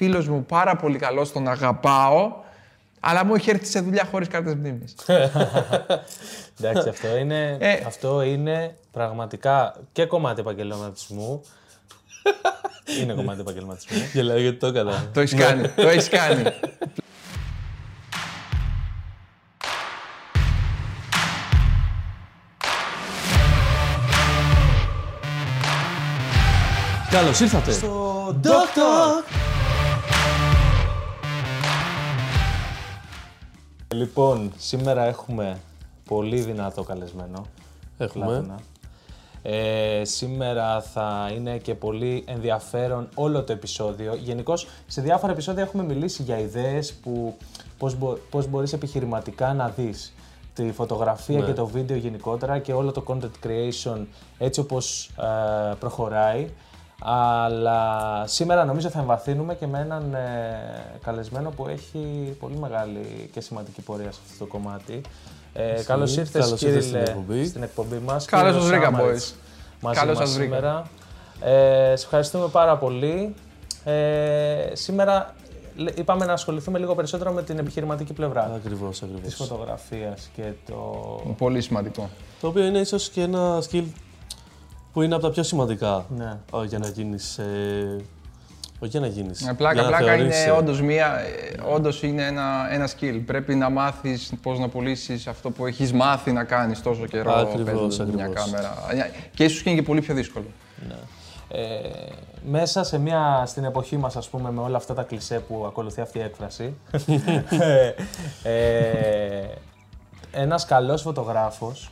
φίλος μου πάρα πολύ καλός, τον αγαπάω, αλλά μου έχει έρθει σε δουλειά χωρίς κάρτες μνήμης. Εντάξει, αυτό είναι, Ε. αυτό είναι πραγματικά και κομμάτι επαγγελματισμού. είναι κομμάτι επαγγελματισμού. Γελάω γιατί το έκανα. το έχεις κάνει, το έχεις κάνει. Καλώς ήρθατε. Το Doctor! Λοιπόν, σήμερα έχουμε πολύ δυνατό καλεσμένο. Έχουμε. Πλάτωνα. Ε, σήμερα θα είναι και πολύ ενδιαφέρον όλο το επεισόδιο. Γενικώς σε διάφορα επεισόδια έχουμε μιλήσει για ιδέες που πώς, μπο- πώς μπορείς επιχειρηματικά να δεις τη φωτογραφία και το βίντεο γενικότερα και όλο το content creation έτσι όπως ε, προχωράει. Αλλά σήμερα νομίζω θα εμβαθύνουμε και με έναν ε, καλεσμένο που έχει πολύ μεγάλη και σημαντική πορεία σε αυτό το κομμάτι. Ε, καλώς ήρθες Καλώς ήρθες στην Κύριλε εκπομπή. στην εκπομπή μας. Καλώς Κύριος σας βρήκα, Σάμαριτς boys. μαζί Καλώς μας σας βρήκα. σήμερα. Ε, σε ευχαριστούμε πάρα πολύ. Ε, σήμερα λέ- είπαμε να ασχοληθούμε λίγο περισσότερο με την επιχειρηματική πλευρά Ακριβώς, της ακριβώς. φωτογραφίας και το... πολύ σημαντικό. Το οποίο είναι ίσως και ένα skill που είναι από τα πιο σημαντικά Ναι. ε, για να γίνεις... Ε, όχι για να γίνεις. Ε, Πλάκα, για να πλάκα θεωρείς, είναι ε, όντως, μία, ε, όντως είναι ένα, ένα skill. Πρέπει να μάθεις πώς να πουλήσεις αυτό που έχεις μάθει να κάνεις τόσο καιρό Ακριβώς, παίζοντας με μια ακριβώς. κάμερα. Και ίσως και είναι και πολύ πιο δύσκολο. Ε, μέσα σε μια, στην εποχή μας, ας πούμε, με όλα αυτά τα κλισέ που ακολουθεί αυτή η έκφραση, ε, ένας καλός φωτογράφος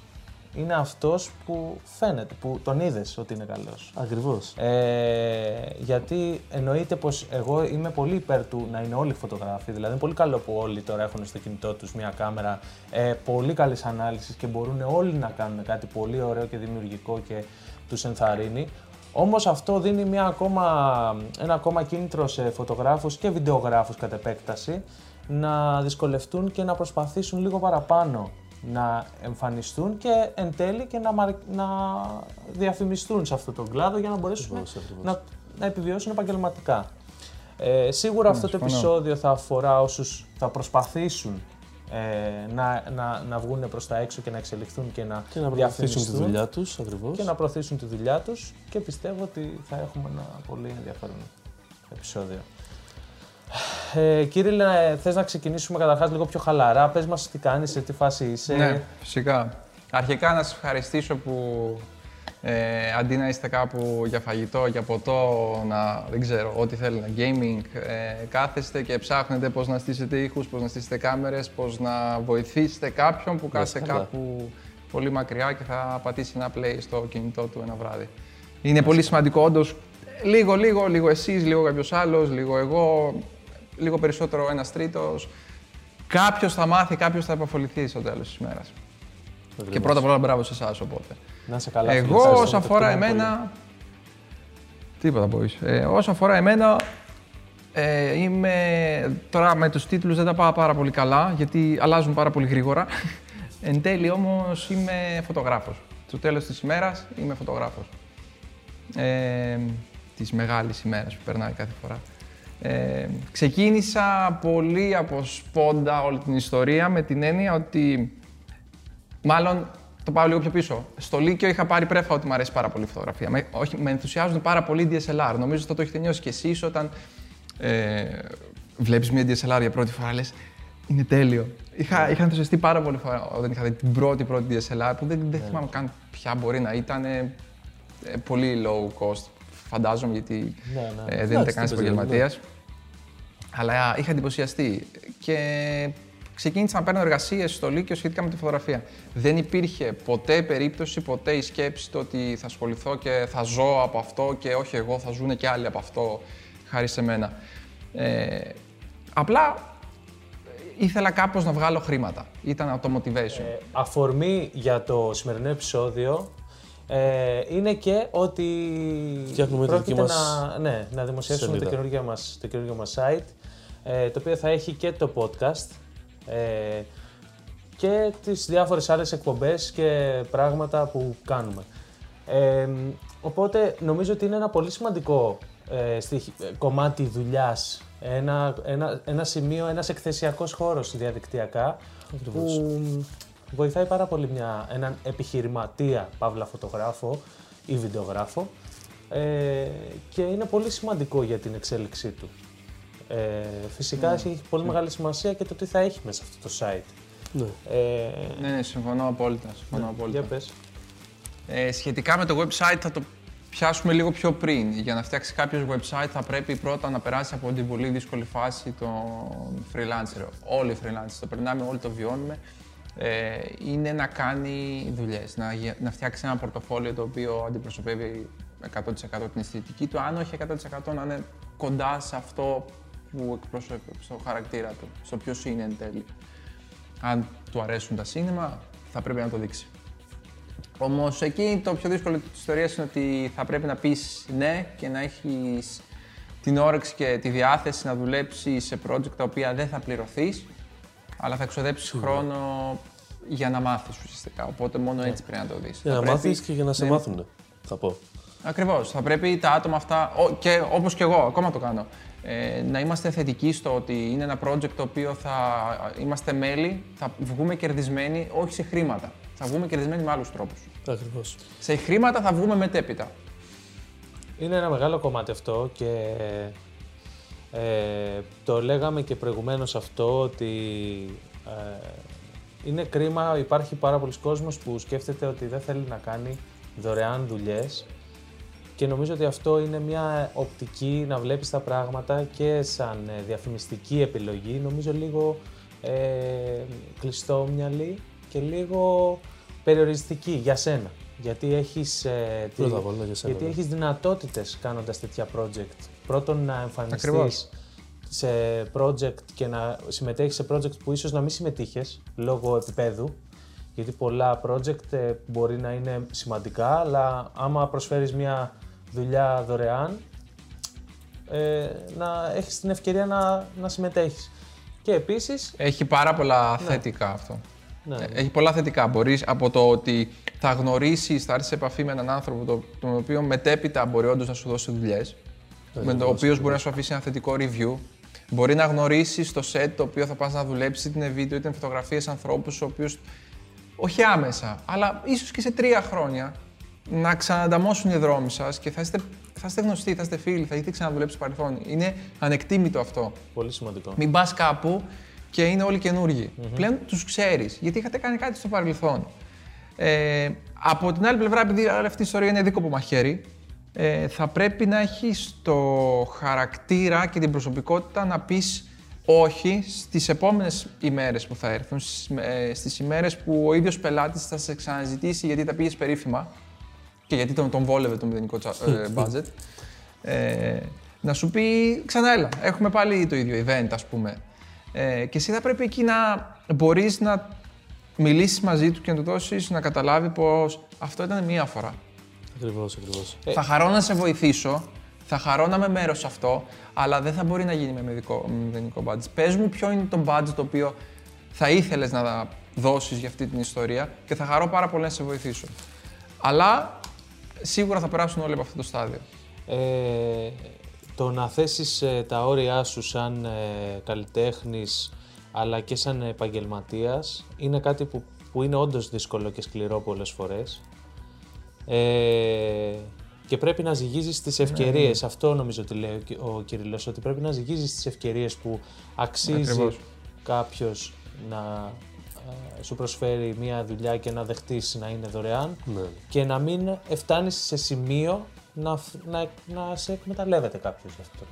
είναι αυτός που φαίνεται, που τον είδες ότι είναι καλός. Ακριβώς. Ε, γιατί εννοείται πως εγώ είμαι πολύ υπέρ του να είναι όλοι φωτογράφοι. Δηλαδή είναι πολύ καλό που όλοι τώρα έχουν στο κινητό τους μια κάμερα ε, πολύ καλής ανάλυσης και μπορούν όλοι να κάνουν κάτι πολύ ωραίο και δημιουργικό και τους ενθαρρύνει. Όμως αυτό δίνει μια ακόμα, ένα ακόμα κίνητρο σε φωτογράφους και βιντεογράφους κατ' επέκταση να δυσκολευτούν και να προσπαθήσουν λίγο παραπάνω να εμφανιστούν και εν τέλει και να, μαρ- να διαφημιστούν σε αυτό τον κλάδο για να μπορέσουν Ακριβώς, ακριβώς. να, να επιβιώσουν επαγγελματικά. Ε, σίγουρα αυτό το συμφωνώ. επεισόδιο θα αφορά όσους θα προσπαθήσουν ε, να, να, να βγουν προς τα έξω και να εξελιχθούν και να, Και να προωθήσουν τη διαφημιστούν δουλειά τους, ακριβώς. και να προωθήσουν τη δουλειά τους και πιστεύω ότι θα έχουμε ένα πολύ ενδιαφέρον επεισόδιο. Ε, Κύριε, θες να ξεκινήσουμε καταρχάς λίγο πιο χαλαρά; Πες μας τι κάνεις, σε τι φάση είσαι. Ναι, φυσικά. Αρχικά να σας ευχαριστήσω που ε, αντί να είστε κάπου για φαγητό, για ποτό, να, δεν ξέρω, ό,τι θέλετε, gaming, ε, κάθεστε και ψάχνετε πώς να στήσετε ήχους, πώς να στήσετε κάμερες, πώς να βοηθήσετε κάποιον που κάθεται καλά. κάπου πολύ μακριά και θα πατήσει ένα play στο κινητό του ένα βράδυ. Είναι πολύ σημαντικό όντως. Λίγο, λίγο, λίγο εσείς, λίγο κάποιος άλλος, λίγο εγώ, λίγο περισσότερο ένας τρίτος. Κάποιος θα μάθει, κάποιος θα επαφοληθεί στο τέλος της ημέρας. Και πρώτα απ' όλα μπράβο σε εσάς οπότε. Να είσαι καλά. φίλε. Εγώ Ευχαριστώ, όσον το αφορά εκτιμώ πολύ. εμένα. Τίποτα boys. Ε, όσον αφορά εμένα, ε, είμαι. Τώρα με τους τίτλους δεν τα πάω πάρα πολύ καλά γιατί αλλάζουν πάρα πολύ γρήγορα. Εν τέλει όμως είμαι φωτογράφος. Στο τέλος της ημέρας είμαι φωτογράφος. Ε, της μεγάλης ημέρας που περνάει κάθε φορά. Ε, ξεκίνησα πολύ από σπόντα όλη την ιστορία με την έννοια ότι Μάλλον το πάω λίγο πιο πίσω. Στο Λύκειο είχα πάρει πρέφα ότι μου αρέσει πάρα πολύ η φωτογραφία. Με, όχι, με ενθουσιάζουν πάρα πολύ οι DSLR. Νομίζω ότι το έχετε νιώσει κι εσείς όταν ε, βλέπεις μια DSLR για πρώτη φορά, λες είναι τέλειο. Είχα, είχα ενθουσιαστεί πάρα πολύ φορά όταν είχα δει την πρώτη πρώτη DSLR που δεν, δεν θυμάμαι καν ποια μπορεί να ήταν. ε, πολύ low cost, φαντάζομαι, γιατί Ναι, ναι. ε, δεν Εντάξει, ήταν κανένας τι παίζει, επαγγελματίας. Αλλά είχα εντυπωσιαστεί και ξεκίνησα να παίρνω εργασίες στο Λύκειο σχετικά με τη φωτογραφία. Δεν υπήρχε ποτέ περίπτωση, ποτέ η σκέψη το ότι θα ασχοληθώ και θα ζω από αυτό και όχι εγώ, θα ζουν και άλλοι από αυτό χάρη σε μένα. Ε, απλά ήθελα κάπως να βγάλω χρήματα. Ήταν το motivation. Ε, αφορμή για το σημερινό επεισόδιο ε, είναι και ότι Φτιάχνουμε τη πρόκειται δική μας να, ναι, να δημοσιεύσουμε το σελίδα. καινούργιο, μας, το καινούργιο μας site, ε, το οποίο θα έχει και το podcast ε, και τις διάφορες άλλες εκπομπές και πράγματα που κάνουμε. Ε, οπότε νομίζω ότι είναι ένα πολύ σημαντικό ε, στη, ε, κομμάτι δουλειάς. Ένα, ένα, ένα σημείο, ένας εκθεσιακός χώρος διαδικτυακά που βοηθάει πάρα πολύ μια, έναν επιχειρηματία, παύλα φωτογράφο ή βιντεογράφο ε, και είναι πολύ σημαντικό για την εξέλιξή του. Ε, φυσικά έχει πολύ μεγάλη σημασία και το τι θα έχει μέσα αυτό το site. Ναι. Ε, Ναι, ναι, συμφωνώ απόλυτα. Συμφωνώ για απόλυτα. πες. Ε, σχετικά με το website θα το πιάσουμε λίγο πιο πριν. Για να φτιάξει κάποιος website θα πρέπει πρώτα να περάσει από την πολύ δύσκολη φάση των freelancer. Όλοι οι freelancers το περνάμε, όλοι το βιώνουμε. Ε, είναι να κάνει δουλειές, να, γε- να φτιάξει ένα πορτοφόλιο το οποίο αντιπροσωπεύει 100% την αισθητική του, αν όχι 100% να είναι κοντά σε αυτό που εκπροσωπεί, στο χαρακτήρα του, στο ποιος είναι εν τέλει. Αν του αρέσουν τα σίνεμα, θα πρέπει να το δείξει. Όμως εκεί το πιο δύσκολο της ιστορίας είναι ότι θα πρέπει να πεις ναι και να έχεις την όρεξη και τη διάθεση να δουλέψεις σε project τα οποία δεν θα πληρωθείς, αλλά θα εξοδέψεις χρόνο για να μάθεις ουσιαστικά. Οπότε μόνο έτσι πρέπει να το δεις. Για να μάθεις και για να σε ναι. μάθουν. Θα πω. Ακριβώς. Θα πρέπει τα άτομα αυτά, ο- και όπως και εγώ, ακόμα το κάνω, ε, να είμαστε θετικοί στο ότι είναι ένα project το οποίο θα είμαστε μέλη, θα βγούμε κερδισμένοι, όχι σε χρήματα. Θα βγούμε κερδισμένοι με άλλους τρόπους. Ακριβώς. Σε χρήματα θα βγούμε μετέπειτα. Είναι ένα μεγάλο κομμάτι αυτό και ε, το λέγαμε και προηγουμένως αυτό ότι ε, είναι κρίμα, υπάρχει πάρα πολλοί κόσμος που σκέφτεται ότι δεν θέλει να κάνει δωρεάν δουλειές και νομίζω ότι αυτό είναι μια οπτική να βλέπεις τα πράγματα και σαν ε, διαφημιστική επιλογή, νομίζω λίγο ε, κλειστόμυαλη και λίγο περιοριστική για σένα. Γιατί έχεις, ε, τη- Πρώτα απ' όλα για σένα, γιατί ναι. έχεις δυνατότητες κάνοντας τέτοια project. Πρώτον να εμφανιστείς Ακριβώς. σε project και να συμμετέχεις σε project που ίσως να μην συμμετείχες λόγω επίπεδου. Γιατί πολλά project ε, μπορεί να είναι σημαντικά, αλλά άμα προσφέρεις μια δουλειά δωρεάν, ε, να έχεις την ευκαιρία να, να συμμετέχεις. Και επίσης, Έχει πάρα πολλά θετικά αυτό. ναι, Ε, Έχει πολλά θετικά. Μπορείς από το ότι θα γνωρίσεις, θα έρθεις σε επαφή με έναν άνθρωπο το, τον οποίο μετέπειτα μπορεί όντως να σου δώσει δουλειές. Με το οποίος μπορεί να σου αφήσει ένα θετικό review. Μπορεί να γνωρίσεις το set το οποίο θα πας να δουλέψεις, είτε είναι βίντεο είτε είναι φωτογραφίες ανθρώπους, ο οποίου όχι άμεσα, αλλά ίσως και σε τρία χρόνια να ξανανταμώσουν οι δρόμοι σας και θα είστε, θα είστε γνωστοί, θα είστε φίλοι, θα έχετε ξαναδουλέψει στο παρελθόν. Είναι ανεκτήμητο αυτό. πολύ σημαντικό. Μην πας κάπου και είναι όλοι καινούργοι. Πλέον τους ξέρεις, γιατί είχατε κάνει κάτι στο παρελθόν. Ε, από την άλλη πλευρά, επειδή όλη αυτή η ιστορία είναι δίκοπο μαχαίρι, ε, θα πρέπει να έχεις το χαρακτήρα και την προσωπικότητα να πεις όχι στις επόμενες ημέρες που θα έρθουν, στις, ε, στις ημέρες που ο ίδιος πελάτης θα σε ξαναζητήσει γιατί τα πήγες περίφημα και γιατί τον, τον βόλευε το μηδενικό τσα- ε, budget. Ε, να σου πει ξανά έλα, έχουμε πάλι το ίδιο event ας πούμε. Ε, και εσύ θα πρέπει εκεί να μπορείς να μιλήσεις μαζί του και να του δώσεις να καταλάβει πως αυτό ήταν μία φορά. Ακριβώς, ακριβώς. Θα χαρώ να σε βοηθήσω, θα χαρώ να είμαι μέρος σε αυτό, αλλά δεν θα μπορεί να γίνει με μηδενικό, με μηδενικό budget. Πες μου ποιο είναι το budget το οποίο θα ήθελες να δώσεις για αυτή την ιστορία και θα χαρώ πάρα πολύ να σε βοηθήσω. Αλλά σίγουρα θα περάσουν όλοι από αυτό το στάδιο. Ε, το να θέσεις ε, τα όρια σου σαν ε, καλλιτέχνης αλλά και σαν επαγγελματίας είναι κάτι που, που είναι όντως δύσκολο και σκληρό πολλές φορές. Ε, και πρέπει να ζυγίζεις τις ευκαιρίες. Αυτό νομίζω ότι λέει ο, Κυ- ο Κυριλός, ότι πρέπει να ζυγίζεις τις ευκαιρίες που αξίζει Ακριβώς. κάποιος να ε, σου προσφέρει μια δουλειά και να δεχτείς να είναι δωρεάν Ναι. και να μην φτάνεις σε σημείο να, φ- να, να σε εκμεταλλεύεται κάποιος γι' αυτό.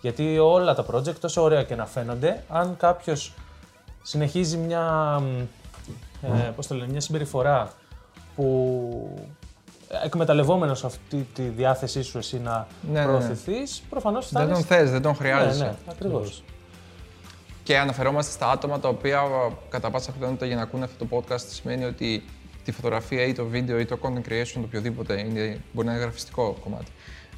Γιατί όλα τα project, όσο ωραία και να φαίνονται, αν κάποιος συνεχίζει μια, μ, ε, πώς το λένε, μια συμπεριφορά που εκμεταλλευόμενος αυτή τη διάθεσή σου εσύ να Ναι, ναι, ναι. προωθηθείς, προφανώς Δεν φτάνεις... τον θες, δεν τον ναι, χρειάζεσαι. ναι, ακριβώς. Και αναφερόμαστε στα άτομα τα οποία κατά πάσα πιθανότητα για να ακούνε αυτό το podcast σημαίνει ότι τη φωτογραφία ή το βίντεο ή το content creation, το οποιοδήποτε, είναι, μπορεί να είναι γραφιστικό κομμάτι.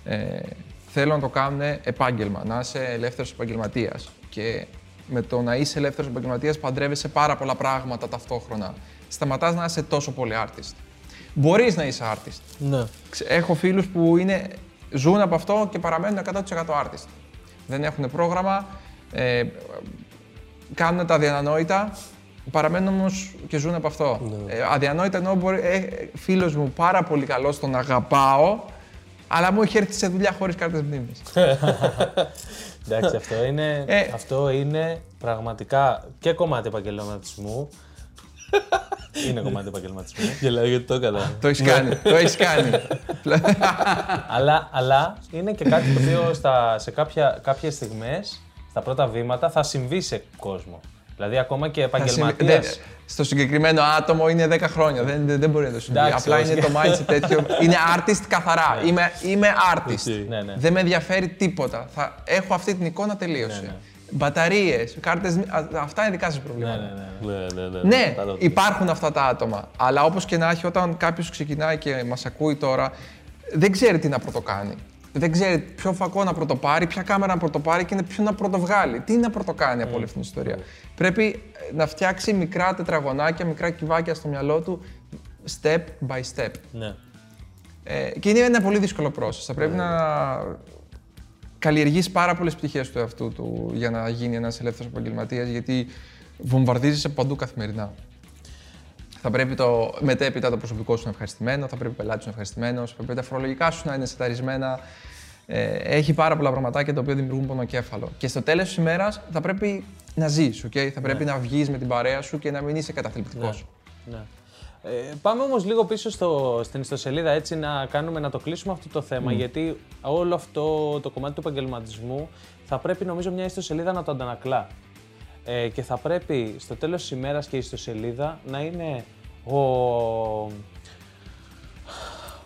Ε, θέλω να το κάνουν επάγγελμα, να είσαι ελεύθερος επαγγελματίας. Και με το να είσαι ελεύθερος επαγγελματίας παντρεύεσαι πάρα πολλά πράγματα ταυτόχρονα. Σταματάς να είσαι τόσο πολύ artist. Μπορείς να είσαι artist. Ναι. Ξε- Έχω φίλους που είναι ζουν από αυτό και παραμένουν 100% artist. Δεν έχουν πρόγραμμα, ε, κάνουν τα αδιανόητα, παραμένουν όμως και ζουν από αυτό. Ε, αδιανόητα ενώ μπορεί, ε, φίλος μου πάρα πολύ καλός, τον αγαπάω, αλλά μου έχει έρθει σε δουλειά χωρίς κάρτες μνήμης. Εντάξει, αυτό είναι, Ε. αυτό είναι πραγματικά και κομμάτι επαγγελματισμού. Είναι κομμάτι επαγγελματισμού. Γελάω γιατί το έκανα. το έχεις κάνει, το έχεις κάνει. αλλά, αλλά είναι και κάτι το οποίο στα, σε κάποια, κάποιες στιγμές, στα πρώτα βήματα, θα συμβεί σε κόσμο. Δηλαδή, ακόμα και Θα συμβεί- επαγγελματίας. δεν- Στο συγκεκριμένο άτομο είναι 10 χρόνια. Δεν, δεν, δεν μπορεί να το συμβεί. Εντάξει, Απλά όχι. είναι το mindset τέτοιο. Είναι artist καθαρά. είμαι, είμαι artist. OK. Ναι, ναι. Δεν με ενδιαφέρει τίποτα. Θα έχω αυτή την εικόνα τελείωσε. Μπαταρίες, κάρτες. Αυτά είναι δικά σας Ναι, προβλήματα. ναι, ναι. Ναι, ναι, ναι. Ναι, κατάλαβα. υπάρχουν αυτά τα άτομα. Αλλά όπως και να έχει, όταν κάποιος ξεκινάει και μας ακούει τώρα, δεν ξέρει τι να πρωτοκάνει. Δεν ξέρει ποιο φακό να πρωτοπάρει, ποια κάμερα να πρωτοπάρει και ποιο να πρωτοβγάλει. Τι να πρωτοκάνει από όλη αυτή την ιστορία. Πρέπει ε, να φτιάξει μικρά τετραγωνάκια, μικρά κυβάκια στο μυαλό του, step by step. ναι. Ε, και είναι ένα πολύ δύσκολο process. Θα πρέπει να καλλιεργήσει πάρα πολλές πτυχές του εαυτού του για να γίνει ένας ελεύθερος επαγγελματίας, γιατί βομβαρδίζεσαι παντού καθημερινά. Θα πρέπει το μετέπειτα το προσωπικό σου να είναι ευχαριστημένο, θα πρέπει ο πελάτης σου να είναι ευχαριστημένος, θα πρέπει τα φορολογικά σου να είναι σεταρισμένα. Ε, έχει πάρα πολλά πραγματάκια τα οποία δημιουργούν πονοκέφαλο. Και στο τέλος της ημέρας θα πρέπει να ζεις, okay? θα πρέπει να βγεις με την παρέα σου και να μην είσαι καταθλιπτικός. Ναι. Ε, πάμε όμως λίγο πίσω στο, στην ιστοσελίδα έτσι να κάνουμε να το κλείσουμε αυτό το θέμα γιατί όλο αυτό το κομμάτι του επαγγελματισμού θα πρέπει νομίζω μια ιστοσελίδα να το αντανακλά. Ε, και θα πρέπει στο τέλος της ημέρας και η ιστοσελίδα να είναι ο...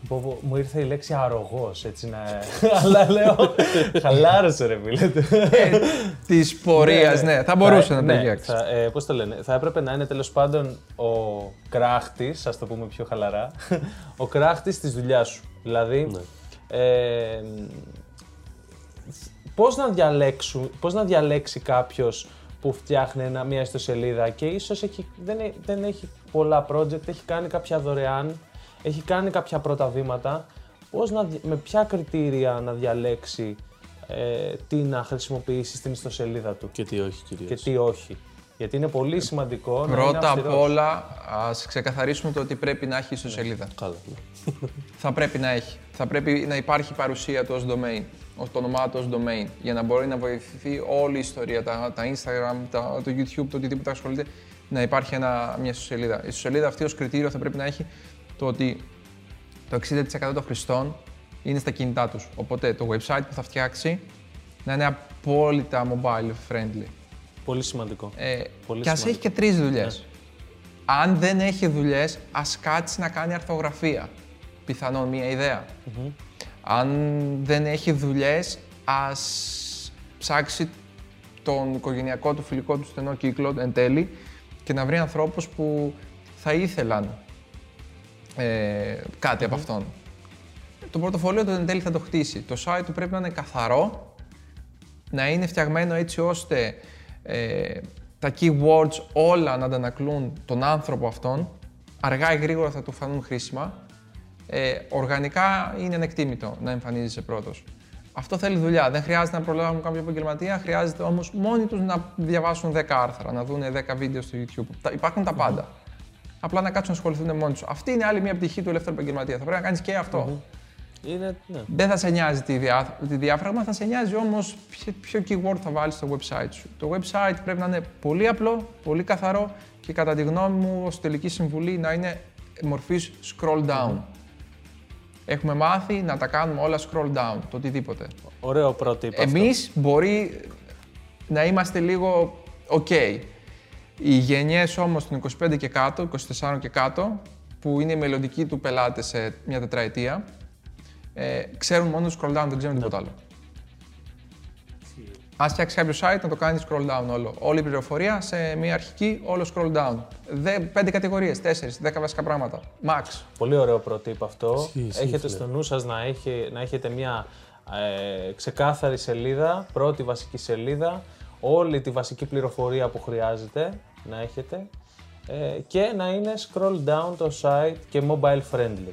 Πω, πω, Μου ήρθε η λέξη αρρωγός, έτσι να... Αλλά λέω, χαλάρωσε ρε φίλε. Της πορείας, ναι, θα μπορούσε να ναι, ταιριάξει. Θα, ε, πώς το λένε, θα έπρεπε να είναι τέλος πάντων ο κράχτης, ας το πούμε πιο χαλαρά, ο κράχτης της δουλειάς σου. Δηλαδή, ε, πώς, να διαλέξου, πώς να διαλέξει κάποιος που φτιάχνει ένα, μια ιστοσελίδα και ίσως έχει, δεν, έ- δεν έχει πολλά project, έχει κάνει κάποια δωρεάν, έχει κάνει κάποια πρώτα βήματα, πώς να, δι- με ποια κριτήρια να διαλέξει ε, τι να χρησιμοποιήσει στην ιστοσελίδα του Και τι όχι κυρίως. και τι όχι. Γιατί είναι πολύ σημαντικό να είναι Πρώτα απ' αυστηρός. όλα, ας ξεκαθαρίσουμε το ότι πρέπει να έχει ιστοσελίδα. Καλά. ναι. Θα πρέπει να έχει. Θα πρέπει να υπάρχει παρουσία του ως domain, ως το όνομά του ως domain, για να μπορεί να βοηθηθεί όλη η ιστορία, τα, τα Instagram, τα, το YouTube, το οτιδήποτε ασχολείται, να υπάρχει ένα, μια ιστοσελίδα. Η ιστοσελίδα αυτή ως κριτήριο θα πρέπει να έχει το ότι το 60% των χρηστών είναι στα κινητά τους. Οπότε το website που θα φτιάξει να είναι απόλυτα mobile friendly. Πολύ σημαντικό. Ε, Πολύ και ας σημαντικό. έχει και τρεις δουλειές. Αν δεν έχει δουλειές, ας κάτσει να κάνει αρθογραφία. Πιθανόν μία ιδέα. Αν δεν έχει δουλειές, ας ψάξει τον οικογενειακό του, φιλικό του στενό κύκλο εν τέλει και να βρει ανθρώπους που θα ήθελαν ε, κάτι από αυτόν. Το πορτοφόλιο του εν τέλει θα το χτίσει. Το site του πρέπει να είναι καθαρό, να είναι φτιαγμένο έτσι ώστε ε, τα keywords όλα να αντανακλούν τον άνθρωπο αυτόν, αργά ή γρήγορα θα του φανούν χρήσιμα. Ε, οργανικά είναι ανεκτήμητο να εμφανίζεσαι πρώτος. Αυτό θέλει δουλειά. Δεν χρειάζεται να προλάβουν κάποιο επαγγελματία, χρειάζεται όμως μόνοι τους να διαβάσουν 10 άρθρα, να δουν 10 βίντεο στο YouTube. Τα- Υπάρχουν τα πάντα. Απλά να κάτσουν να ασχοληθούν μόνοι τους. Αυτή είναι άλλη μια πτυχή του ελεύθερου επαγγελματία. Θα πρέπει να κάνεις και αυτό. Είναι, ναι. Δεν θα σε νοιάζει τη, διά, τη διάφραγμα, θα σε νοιάζει όμως ποιο, ποιο keyword θα βάλεις στο website σου. Το website πρέπει να είναι πολύ απλό, πολύ καθαρό και κατά τη γνώμη μου, ως τελική συμβουλή, να είναι μορφής scroll down. Έχουμε μάθει να τα κάνουμε όλα scroll down, το οτιδήποτε. Ωραίο πρότυπο. αυτό. Εμείς μπορεί να είμαστε λίγο ok. Οι γενιές όμως των 25 και κάτω, 24 και κάτω, που είναι οι μελλοντικοί του πελάτες σε μια τετραετία, ε, ξέρουν μόνο scroll down, δεν ξέρουν τίποτα άλλο. Αν φτιάξεις κάποιο site, να το κάνεις scroll down όλο. Όλη η πληροφορία σε μια αρχική, όλο scroll down. Δε, πέντε κατηγορίες, τέσσερις, δέκα βασικά πράγματα. Max. Πολύ ωραίο πρότυπο αυτό. Ισχύει, ισχύει, Έχετε φίλε. στο νου σας να, έχει, να έχετε μια ε, ξεκάθαρη σελίδα, πρώτη βασική σελίδα, όλη τη βασική πληροφορία που χρειάζεται να έχετε ε, και να είναι scroll down το site και mobile friendly.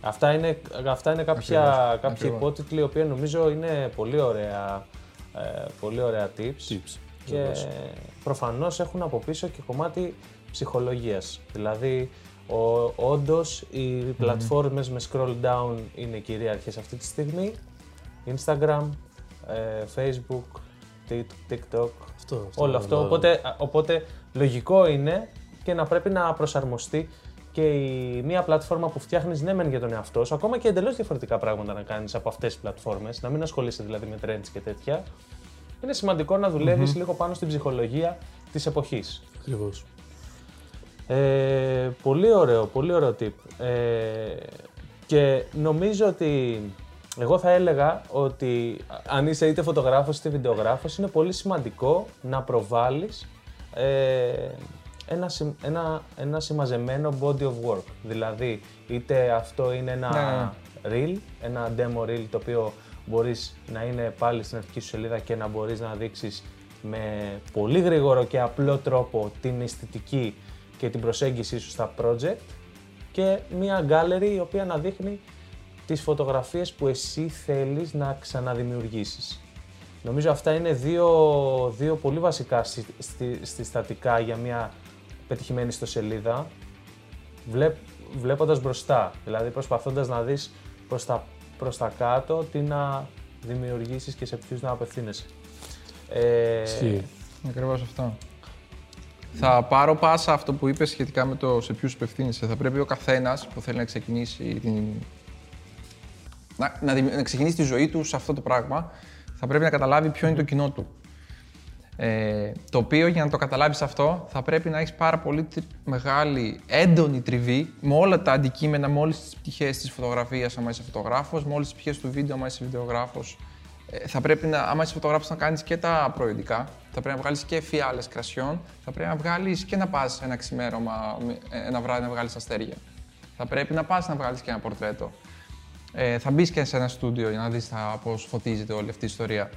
Αυτά είναι, αυτά είναι κάποια, Ακριβώς, κάποιοι ακριβώς. υπότιτλοι, οι οποίοι νομίζω είναι πολύ ωραία, ε, πολύ ωραία tips. Tips. Και προφανώς έχουν από πίσω και κομμάτι ψυχολογίας. Δηλαδή, ο, όντως οι πλατφόρμες με scroll down είναι κυρίαρχες αυτή τη στιγμή. Instagram, ε, Facebook, Tik- TikTok, Αυτό, όλο αυτό. ναι. Οπότε, α, οπότε λογικό είναι και να πρέπει να προσαρμοστεί και η μία πλατφόρμα που φτιάχνεις ναι, μεν για τον εαυτό σου, ακόμα και εντελώς διαφορετικά πράγματα να κάνεις από αυτές τις πλατφόρμες, να μην ασχολείσαι δηλαδή με trends και τέτοια. Είναι σημαντικό να δουλεύεις λίγο πάνω στην ψυχολογία της εποχής. Ακριβώς. Ε, πολύ ωραίο, πολύ ωραίο tip. Ε, και νομίζω ότι εγώ θα έλεγα ότι αν είσαι είτε φωτογράφος είτε βιντεογράφος είναι πολύ σημαντικό να προβάλλεις ε, ένα, συμ- ένα, ένα συμμαζεμένο body of work. Δηλαδή είτε αυτό είναι ένα reel, ένα demo reel το οποίο μπορείς να είναι πάλι στην αρχική σου σελίδα και να μπορείς να δείξεις με πολύ γρήγορο και απλό τρόπο την αισθητική και την προσέγγιση σου στα project και μια gallery η οποία να δείχνει τις φωτογραφίες που εσύ θέλεις να ξαναδημιουργήσεις. Νομίζω αυτά είναι δύο, δύο πολύ βασικά στη, στη- συστατικά για μια πετυχημένη ιστοσελίδα, βλέπ, βλέποντας μπροστά, δηλαδή προσπαθώντας να δεις προς τα, προς τα κάτω τι να δημιουργήσεις και σε ποιους να απευθύνεσαι. Ε, Ισχύει. Ακριβώς αυτό. Θα πάρω πάσα αυτό που είπες σχετικά με το σε ποιους υπευθύνεσαι. Θα πρέπει ο καθένας που θέλει να ξεκινήσει την... να, να, δημι- να ξεκινήσει τη ζωή του σε αυτό το πράγμα, θα πρέπει να καταλάβει ποιο είναι το κοινό του. Ε, το οποίο για να το καταλάβεις αυτό θα πρέπει να έχεις πάρα πολύ τρι- μεγάλη, έντονη τριβή με όλα τα αντικείμενα, με όλες τις πτυχές της φωτογραφίας άμα είσαι φωτογράφος, με όλες τις πτυχές του βίντεο άμα είσαι βιντεογράφος. Ε, θα πρέπει να, άμα είσαι φωτογράφος, να κάνεις και τα προϊόντικά, θα πρέπει να βγάλεις και φιάλες κρασιών, θα πρέπει να βγάλεις και να πας ένα ξημέρωμα, με- ε, ένα βράδυ να βγάλεις αστέρια. Θα πρέπει να πας να βγάλεις και ένα πορτρέτο. Ε, θα μπεις και σε ένα στούντιο για να δεις πώς φωτίζεται όλη αυτή η ιστορία.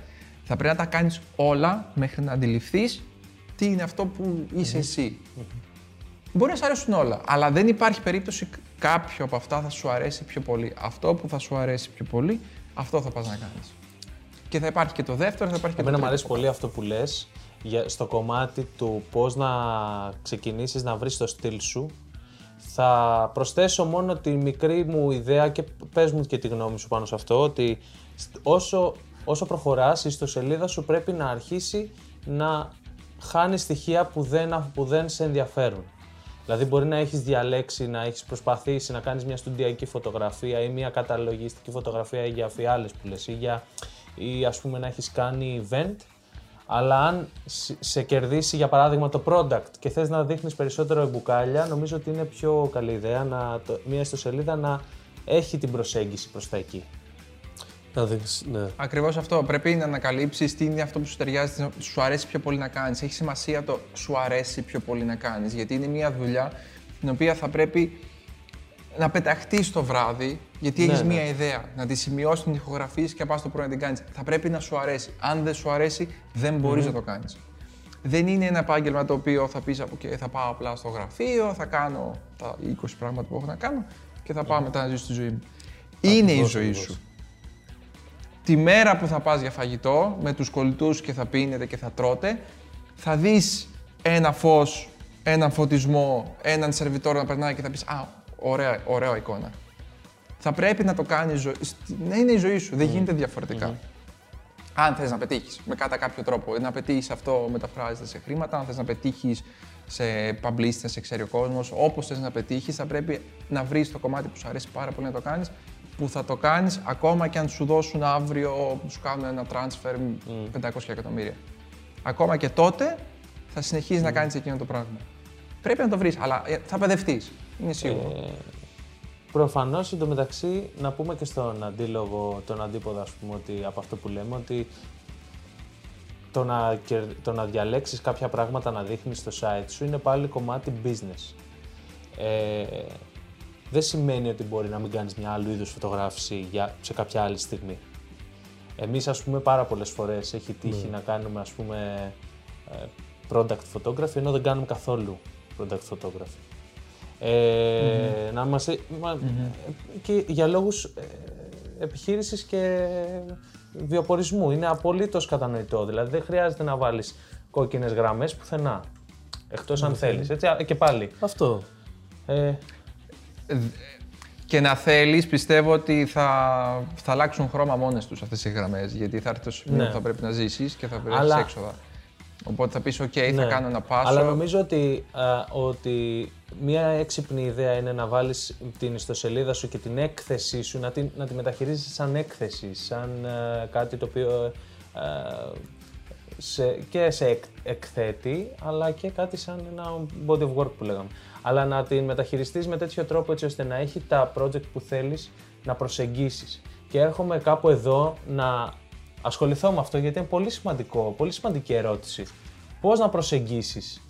Θα πρέπει να τα κάνεις όλα μέχρι να αντιληφθείς τι είναι αυτό που είσαι εσύ. Μπορεί να σου αρέσουν όλα, αλλά δεν υπάρχει περίπτωση κα- κάποιο από αυτά θα σου αρέσει πιο πολύ. Αυτό που θα σου αρέσει πιο πολύ, αυτό θα πας να κάνεις. Και θα υπάρχει και το δεύτερο, θα υπάρχει και Εμένα το μου τρίτο. αρέσει πολύ αυτό που λες για, στο κομμάτι του πώς να ξεκινήσεις να βρεις το στυλ σου. Θα προσθέσω μόνο τη μικρή μου ιδέα και πες μου και τη γνώμη σου πάνω σε αυτό, ότι στ- όσο, όσο προχωράς η ιστοσελίδα σου πρέπει να αρχίσει να χάνει στοιχεία που δεν, που δεν σε ενδιαφέρουν. Δηλαδή μπορεί να έχεις διαλέξει, να έχεις προσπαθήσει να κάνεις μια στοντιακή φωτογραφία ή μια καταλογιστική φωτογραφία για φιάλες που λες ή, για, ή ας πούμε να έχεις κάνει event αλλά αν σ- σε κερδίσει για παράδειγμα το product και θες να δείχνεις περισσότερο μπουκάλια, νομίζω ότι είναι πιο καλή ιδέα να, το, μια ιστοσελίδα να έχει την προσέγγιση προς τα εκεί. Να δείξεις, ναι. Ακριβώς αυτό. Πρέπει να ανακαλύψεις τι είναι αυτό που σου ταιριάζει, τι σου αρέσει πιο πολύ να κάνεις. Έχει σημασία το σου αρέσει πιο πολύ να κάνεις. Γιατί είναι μια δουλειά την οποία θα πρέπει να πεταχτεί το βράδυ, γιατί Ναι, έχει ναι. μια ιδέα. Να τη σημειώσεις, την ηχογραφήσει και να πας το πρωί να την κάνεις. Θα πρέπει να σου αρέσει. Αν δεν σου αρέσει, δεν μπορείς να το κάνεις. Δεν είναι ένα επάγγελμα το οποίο θα πεις από okay, θα πάω απλά στο γραφείο, θα κάνω τα 20 πράγματα που έχω να κάνω και θα πάω μετά να ζήσω τη ζωή μου. Είναι η Ακριβώς, ζωή ακριβώς. σου τη μέρα που θα πας για φαγητό με τους κολλητούς και θα πίνετε και θα τρώτε, θα δεις ένα φως, έναν φωτισμό, έναν σερβιτόρο να περνάει και θα πεις «Α, ωραία, ωραία εικόνα». Θα πρέπει να το κάνεις, ζω- σ- να είναι η ζωή σου, δεν γίνεται διαφορετικά. Αν θες να πετύχεις με κατά κάποιο τρόπο, να πετύχεις αυτό μεταφράζεται σε χρήματα, αν θες να πετύχεις σε publicity, να σε ξέρει ο κόσμος, όπως θες να πετύχεις, θα πρέπει να βρεις το κομμάτι που σου αρέσει πάρα πολύ να το κάνεις, που θα το κάνεις ακόμα και αν σου δώσουν αύριο, σου κάνουν ένα transfer 500 εκατομμύρια. Ακόμα και τότε θα συνεχίσεις να κάνεις εκείνο το πράγμα. Πρέπει να το βρεις, αλλά ε, θα παιδευτείς, είναι σίγουρο. Ε, προφανώς εντωμεταξύ να πούμε και στον αντίλογο, τον αντίποδο ας πούμε, ότι, από αυτό που λέμε, ότι το να, κερ- το να διαλέξεις κάποια πράγματα να δείχνεις στο site σου είναι πάλι κομμάτι business. Ε, δεν σημαίνει ότι μπορεί να μην κάνεις μια άλλου είδους φωτογράφηση για, σε κάποια άλλη στιγμή. Εμείς, ας πούμε, πάρα πολλές φορές έχει τύχει να κάνουμε, ας πούμε, ε, product photography, ενώ δεν κάνουμε καθόλου product photography. Ε, να είμαστε, μα- και για λόγους ε, επιχείρησης και βιοπορισμού. Είναι απολύτως κατανοητό. Δηλαδή δεν χρειάζεται να βάλεις κόκκινες γραμμές πουθενά. Εκτός αν θέλεις. Έτσι, α, και πάλι. Αυτό. Ε, Και να θέλεις, πιστεύω ότι θα, θα αλλάξουν χρώμα μόνες τους αυτές οι γραμμές, γιατί θα έρθει το σημείο Ναι. που θα πρέπει να ζήσεις και θα πρέπει Αλλά- να έξοδα. Οπότε θα πεις, οκ, θα Ναι. κάνω ένα πάσο. Αλλά νομίζω ότι, α, ότι μια έξυπνη ιδέα είναι να βάλεις την ιστοσελίδα σου και την έκθεσή σου, να, την, να τη μεταχειρίζεσαι σαν έκθεση, σαν ε, κάτι το οποίο ε, σε, και σε εκ- εκθέτει, αλλά και κάτι σαν ένα body of work που λέγαμε. Αλλά να την μεταχειριστείς με τέτοιο τρόπο έτσι ώστε να έχει τα project που θέλεις να προσεγγίσεις. Και έρχομαι κάπου εδώ να ασχοληθώ με αυτό γιατί είναι πολύ σημαντικό, πολύ σημαντική ερώτηση. Πώς να προσεγγίσεις;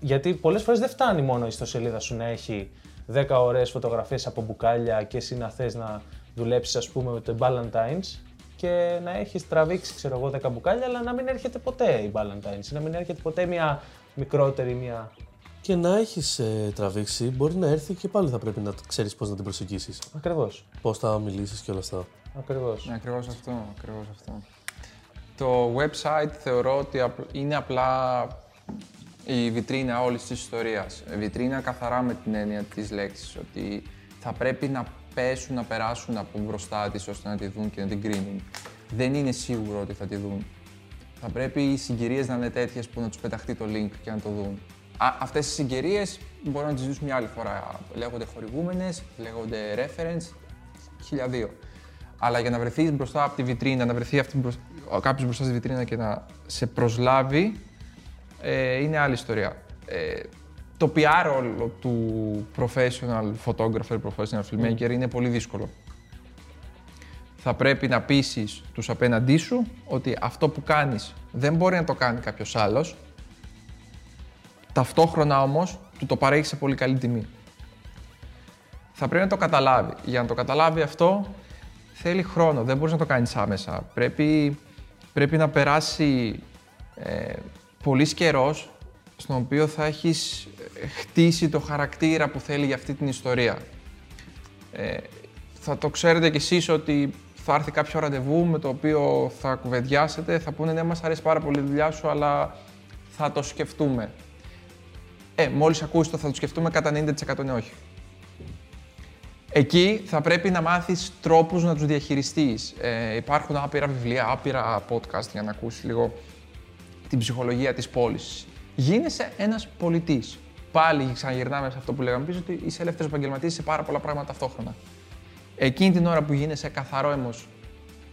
Γιατί πολλές φορές δεν φτάνει μόνο η ιστοσελίδα σου να έχει 10 ωραίες φωτογραφίες από μπουκάλια και εσύ να θες να δουλέψεις ας πούμε με το Valentine's και να έχεις τραβήξει ξέρω εγώ 10 μπουκάλια αλλά να μην έρχεται ποτέ η Valentine's, να μην έρχεται ποτέ μια μικρότερη, μια... Και να έχεις ε, τραβήξει, μπορεί να έρθει και πάλι θα πρέπει να ξέρεις πώς να την προσεγγίσεις. Ακριβώς, Πώς θα μιλήσεις και όλα αυτά. Ακριβώς. Ναι, ακριβώς αυτό, ακριβώς αυτό. Το website θεωρώ ότι απ- είναι απλά η βιτρίνα όλης της ιστορίας. Ε, Βιτρίνα καθαρά με την έννοια της λέξης, ότι θα πρέπει να πέσουν, να περάσουν από μπροστά της ώστε να τη δουν και να την κρίνουν. Δεν είναι σίγουρο ότι θα τη δουν. Θα πρέπει οι συγκυρίες να είναι τέτοιες που να τους πεταχτεί το link και να το δουν. Α, αυτές οι συγκυρίες μπορούμε να τις ζήσουμε μια άλλη φορά. Λέγονται χορηγούμενες, λέγονται reference, χιλιαδδύο. Αλλά για να βρεθείς μπροστά από τη βιτρίνα, να βρεθεί αυτή μπροσ... κάποιος μπροστά στη βιτρίνα και να σε προσλάβει, ε, είναι άλλη ιστορία. Ε, το PR όλο του professional photographer, professional filmmaker είναι πολύ δύσκολο. Θα πρέπει να πείσεις τους απέναντί σου ότι αυτό που κάνεις δεν μπορεί να το κάνει κάποιος άλλος. Ταυτόχρονα όμως του το παρέχει σε πολύ καλή τιμή θα πρέπει να το καταλάβει. Για να το καταλάβει αυτό θέλει χρόνο, δεν μπορείς να το κάνεις άμεσα. Πρέπει, πρέπει να περάσει ε, πολύς καιρός στον οποίο θα έχεις ε, χτίσει το χαρακτήρα που θέλει για αυτή την ιστορία. Ε, θα το ξέρετε κι εσείς ότι θα έρθει κάποιο ραντεβού με το οποίο θα κουβεντιάσετε, θα πούνε ναι, μας αρέσει πάρα πολύ η δουλειά σου, αλλά θα το σκεφτούμε. Ε, μόλις ακούσει το θα το σκεφτούμε, κατά 90% είναι όχι. Εκεί θα πρέπει να μάθεις τρόπους να τους διαχειριστείς. Ε, υπάρχουν άπειρα βιβλία, άπειρα podcast για να ακούσεις λίγο την ψυχολογία της πώληση. Γίνεσαι ένας πολιτής. Πάλι ξαναγυρνάμε σε αυτό που λέγαμε πίσω, ότι είσαι ελεύθερος επαγγελματής σε πάρα πολλά πράγματα ταυτόχρονα. Εκείνη την ώρα που γίνεσαι καθαρόαιμος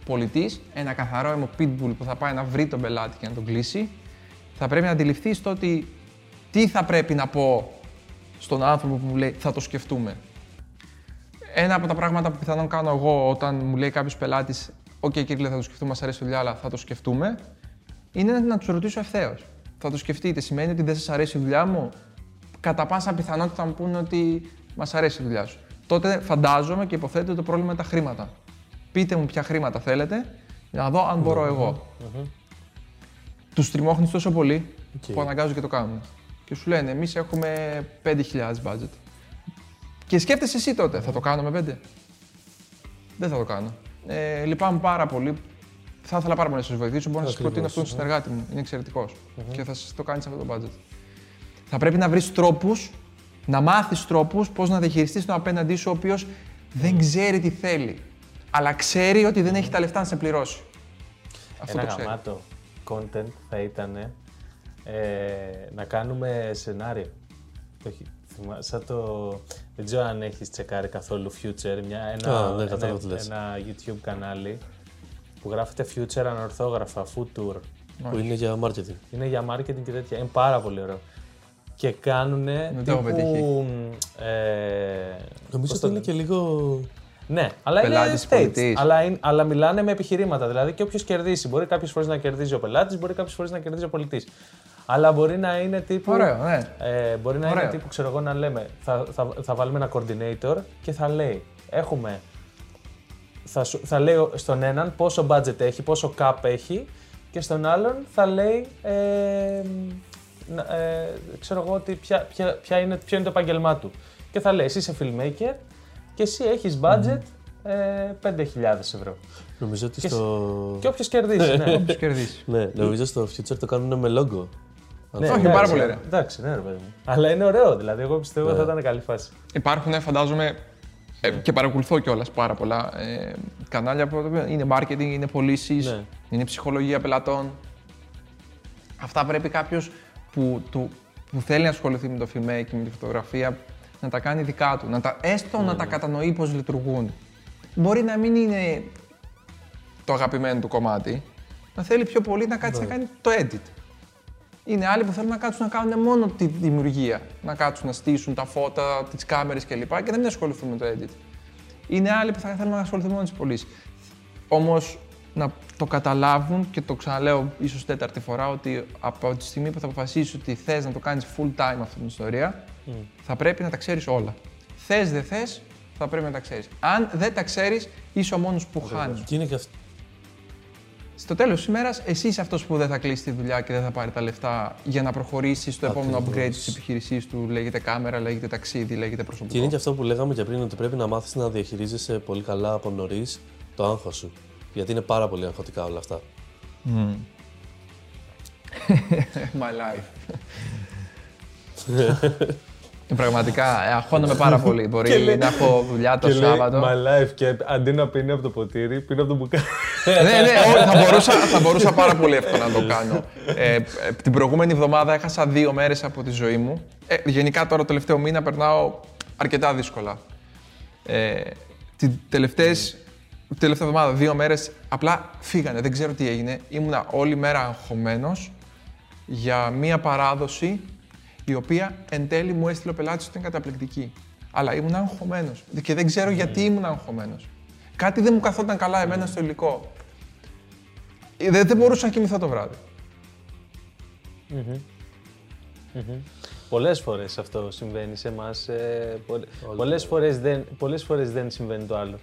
πολιτής, ένα καθαρόαιμο pitbull που θα πάει να βρει τον πελάτη και να τον κλείσει, θα πρέπει να αντιληφθείς το ότι τι θα πρέπει να πω στον άνθρωπο που μου λέει θα το σκεφτούμε. Ένα από τα πράγματα που πιθανόν κάνω εγώ όταν μου λέει κάποιος πελάτης: Οκ, κύριε, θα το σκεφτούμε, μας αρέσει η δουλειά, αλλά θα το σκεφτούμε, είναι να τους ρωτήσω ευθέως. Θα το σκεφτείτε, σημαίνει ότι δεν σας αρέσει η δουλειά μου; Κατά πάσα πιθανότητα θα μου πούνε ότι μας αρέσει η δουλειά σου. Τότε φαντάζομαι και υποθέτω ότι το πρόβλημα είναι τα χρήματα. Πείτε μου ποια χρήματα θέλετε, για να δω αν μπορώ εγώ. Τους στριμώχνει τόσο πολύ Οκ. που αναγκάζω και το κάνουν. Και σου λένε: Εμείς έχουμε 5.000 budget. Και σκέφτεσαι εσύ τότε, θα το κάνω με 5. Δεν θα το κάνω. Ε, λυπάμαι πάρα πολύ. Θα ήθελα πάρα πολύ να σας βοηθήσω. Μπορώ να σας Ακριβώς, προτείνω αυτόν τον ναι. συνεργάτη μου. Είναι εξαιρετικός. Και θα σας το κάνει σε αυτό το budget. Θα πρέπει να βρεις τρόπους, να μάθεις τρόπους πώς να διαχειριστείς τον απέναντί σου, ο οποίος δεν ξέρει τι θέλει. Αλλά ξέρει ότι δεν έχει τα λεφτά να σε πληρώσει. Αυτό Ένα το ξέρει. γαμάτο content θα ήταν ε, να κάνουμε σενάριο. Όχι, θυμά- σαν το... Δεν ξέρω αν έχεις τσεκάρει καθόλου Future, μια, ένα, Α, ναι, ένα, κατάλαβα τι λες. ένα YouTube κανάλι που γράφεται Future ανορθόγραφα, Future. Που είναι για marketing. Είναι για marketing και τέτοια. Είναι πάρα πολύ ωραίο. Και κάνουν Δεν το έχω πετύχει; Ε, Νομίζω πώς ότι το είναι λένε; και λίγο. Ναι, αλλά είναι Πελάτης, States. πολιτής. Αλλά, είναι- αλλά μιλάνε με επιχειρήματα. Δηλαδή και όποιος κερδίσει. Μπορεί κάποιες φορές να κερδίζει ο πελάτης, μπορεί κάποιες φορές να κερδίζει ο πολιτής. Αλλά μπορεί να είναι τύπου. Ωραίο, ναι. Ε, μπορεί να Ωραίο. είναι τύπου, ξέρω εγώ, να λέμε. Θα, θα, θα βάλουμε ένα coordinator και θα λέει. Έχουμε. Θα, σου- θα λέει ο- στον έναν πόσο budget έχει, πόσο cap έχει και στον άλλον θα λέει ε, να- ε, ξέρω εγώ ότι ποια, ποια, ποια είναι, ποιο είναι το επάγγελμά του. Και θα λέει, εσύ είσαι filmmaker και εσύ έχεις budget ε, 5.000 ευρώ. Νομίζω ότι Και στο. Και όποιος κερδίσει, ναι. Όποιος κερδίσει. Ναι, νομίζω στο future το κάνουν με logo. Ναι, Όχι, εντάξει, πάρα πολύ ωραία. Εντάξει, ναι, ρε παιδί μου. Αλλά είναι ωραίο, δηλαδή. Εγώ πιστεύω Ναι. θα ήταν καλή φάση. Υπάρχουν, φαντάζομαι, ε, και παρακολουθώ κιόλας πάρα πολλά ε, κανάλια που είναι marketing, είναι πωλήσεις, Ναι. είναι ψυχολογία πελατών. Αυτά πρέπει κάποιος που, του- που θέλει να ασχοληθεί με το filmmaking, με τη φωτογραφία, να τα κάνει δικά του. Να τα, έστω να τα κατανοεί πώς λειτουργούν. Μπορεί να μην είναι το αγαπημένο του κομμάτι, να θέλει πιο πολύ να κάτσει να κάνει το edit. Είναι άλλοι που θέλουν να κάτσουν να κάνουν μόνο τη δημιουργία. Να κάτσουν να στήσουν τα φώτα, τι κάμερες κλπ. και να μην ασχοληθούν με το edit. Είναι άλλοι που θα θέλουν να ασχοληθούν μόνο με τις πωλήσεις. Όμως να το καταλάβουν και το ξαναλέω ίσως τέταρτη φορά ότι από τη στιγμή που θα αποφασίσεις ότι θες να το κάνεις full time αυτή την ιστορία, θα πρέπει να τα ξέρεις όλα. Θες, δεν θες, θα πρέπει να τα ξέρεις. Αν δεν τα ξέρεις, είσαι ο μόνος που χάνεις. Και είναι και αυτό. Στο τέλος της ημέρας, εσύ είσαι αυτός που δεν θα κλείσει τη δουλειά και δεν θα πάρει τα λεφτά για να προχωρήσει στο επόμενο Ακριβώς. upgrade της επιχείρησής του. Λέγεται κάμερα, λέγεται ταξίδι, λέγεται προσωπικό. Και είναι και αυτό που λέγαμε και πριν, ότι πρέπει να μάθεις να διαχειρίζεσαι πολύ καλά από νωρίς το άγχος σου. Γιατί είναι πάρα πολύ αγχωτικά όλα αυτά. My life. Πραγματικά, ε, αγχώνομαι πάρα πολύ. Μπορεί να έχω δουλειά το Σάββατο. My life και αντί να πίνει από το ποτήρι, πίνει από το μπουκάλι. ναι, ναι, ό, θα, μπορούσα, θα μπορούσα πάρα πολύ εύκολα να το κάνω. Ε, ε, την προηγούμενη εβδομάδα έχασα δύο μέρες από τη ζωή μου. Ε, γενικά τώρα το τελευταίο μήνα περνάω αρκετά δύσκολα. Ε, την τελευταίες, την τελευταία εβδομάδα, δύο μέρες, απλά φύγανε, δεν ξέρω τι έγινε. Ήμουνα όλη μέρα αγχωμένος για μία παράδοση η οποία εν τέλει μου έστειλε ο πελάτης ότι είναι καταπληκτική. Αλλά ήμουν αγχωμένος και δεν ξέρω γιατί ήμουν αγχωμένος. Κάτι δεν μου καθόταν καλά εμένα στο υλικό. Ε, Δεν, δεν μπορούσα να κοιμηθώ το βράδυ. Πολλές φορές αυτό συμβαίνει σε εμάς. Ε, πολλ- πολλές, φορές δεν, πολλές φορές δεν συμβαίνει το άλλο.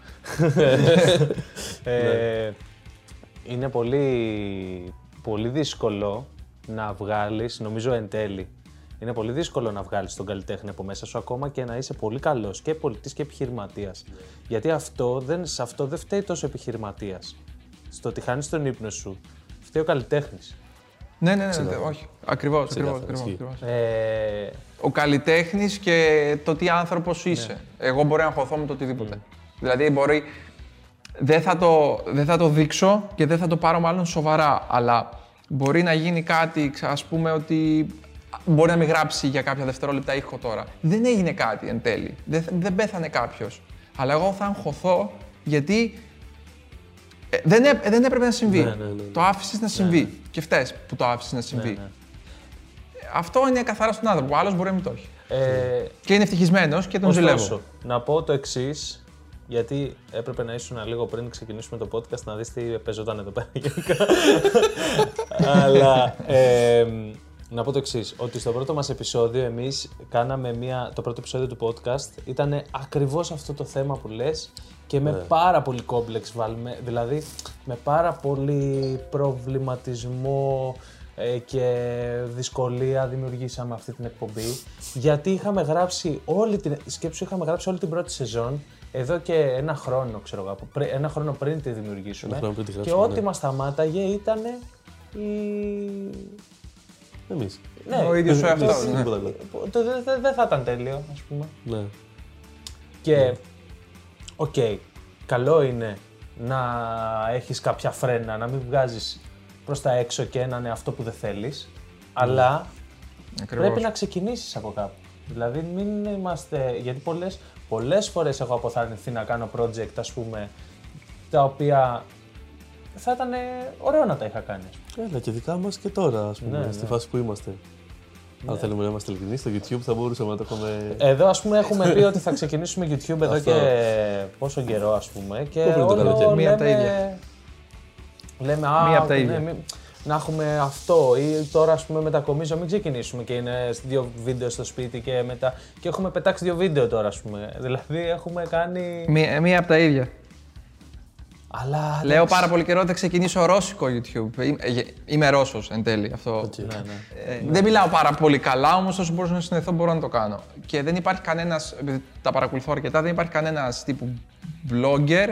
ε, είναι πολύ, πολύ δύσκολο να βγάλεις, νομίζω εν τέλει, είναι πολύ δύσκολο να βγάλεις τον καλλιτέχνη από μέσα σου ακόμα και να είσαι πολύ καλός και πολιτής και επιχειρηματίας. Γιατί αυτό δεν, σε αυτό δεν φταίει τόσο επιχειρηματίας. Στο ότι χάνεις τον ύπνο σου, φταίει ο καλλιτέχνης. Ναι, ναι, ναι, ναι, όχι. Ακριβώς, ακριβώς. Ξεκάθαρα, ισχύει. Ε, Ο καλλιτέχνης και το τι άνθρωπος είσαι. Εγώ μπορεί να αγχωθώ με το οτιδήποτε. Δηλαδή, μπορεί. Δεν θα, το, δεν θα το δείξω και δεν θα το πάρω μάλλον σοβαρά, αλλά μπορεί να γίνει κάτι, ξα- ας πούμε ότι μπορεί να μην γράψει για κάποια δευτερόλεπτα ήχο τώρα. Δεν έγινε κάτι εν τέλει. Δεν, δεν πέθανε κάποιος. Αλλά εγώ θα αγχωθώ γιατί ε, δεν, έ- δεν έπρεπε να συμβεί. Ναι, ναι, ναι. Το άφησες να συμβεί. Και φταίει που το άφησες να συμβεί. ναι. Αυτό είναι καθαρά στον άνθρωπο. Ο άλλος μπορεί να μην το έχει. ε, Και είναι ευτυχισμένος και τον ζηλεύω. Ωστόσο, να πω το εξής, γιατί έπρεπε να ήσουν λίγο πριν ξεκινήσουμε το podcast να δεις τι παίζονταν εδώ πέρα γενικά. Αλλά ε, να πω το εξής, ότι στο πρώτο μας επεισόδιο εμείς κάναμε μια, το πρώτο επεισόδιο του podcast ήταν ακριβώς αυτό το θέμα που λες και με πάρα πολύ κόμπλεξ βάλουμε, δηλαδή με πάρα πολύ προβληματισμό ε, και δυσκολία δημιουργήσαμε αυτή την εκπομπή. Γιατί είχαμε γράψει όλη την. Σκέψου, είχαμε γράψει όλη την πρώτη σεζόν εδώ και ένα χρόνο, ξέρω εγώ, από πρι- ένα χρόνο πριν τη δημιουργήσουμε. Ένα χρόνο πριν τη και γράψουμε, ό,τι ναι. μας σταμάταγε ήταν η. Εμείς. Ναι, Ο ίδιος ο εαυτός. Ναι. Τίποτα άλλο. το- δεν δεν- δεν θα ήταν τέλειο, ας πούμε. Ναι. Και, οκ, καλό είναι να έχεις κάποια φρένα, να μην βγάζεις προς τα έξω και έναν εαυτό που δεν θέλεις, αλλά Ακριβώς. πρέπει να ξεκινήσεις από κάπου. Δηλαδή μην είμαστε, γιατί πολλές, πολλές φορές έχω αποθαρρυνθεί να κάνω project, ας πούμε, τα οποία θα ήταν ωραίο να τα είχα κάνει. ας πούμε. Έλα και δικά μας και τώρα, ας πούμε, Ναι, στη ναι. φάση που είμαστε. Αν θέλουμε να είμαστε ειλικρινεί, στο YouTube θα μπορούσαμε να το έχουμε. Εδώ ας πούμε έχουμε πει ότι θα ξεκινήσουμε YouTube εδώ Αυτό. και πόσο καιρό ας πούμε και Πού πριν το όλο καλοκαίρι; Μία από τα λέμε- ίδια. Λέμε α, Μία από τα ναι, ίδια. μη- να έχουμε αυτό ή τώρα ας πούμε μετακομίζω μην ξεκινήσουμε και είναι δύο βίντεο στο σπίτι και μετά και έχουμε πετάξει δύο βίντεο τώρα ας πούμε. Δηλαδή έχουμε κάνει... Μία, μία από τα ίδια. Αλλά. Λέω πάρα πολύ καιρό ότι θα ξεκινήσω ρώσικο YouTube. Είμαι, ε, είμαι Ρώσος εν τέλει. Αυτό. Ναι, ναι. Ε, Δεν μιλάω πάρα πολύ καλά, όμως όσο μπορώ να συνδεθώ μπορώ να το κάνω. Και δεν υπάρχει κανένας, επειδή τα παρακολουθώ αρκετά, δεν υπάρχει κανένας τύπου blogger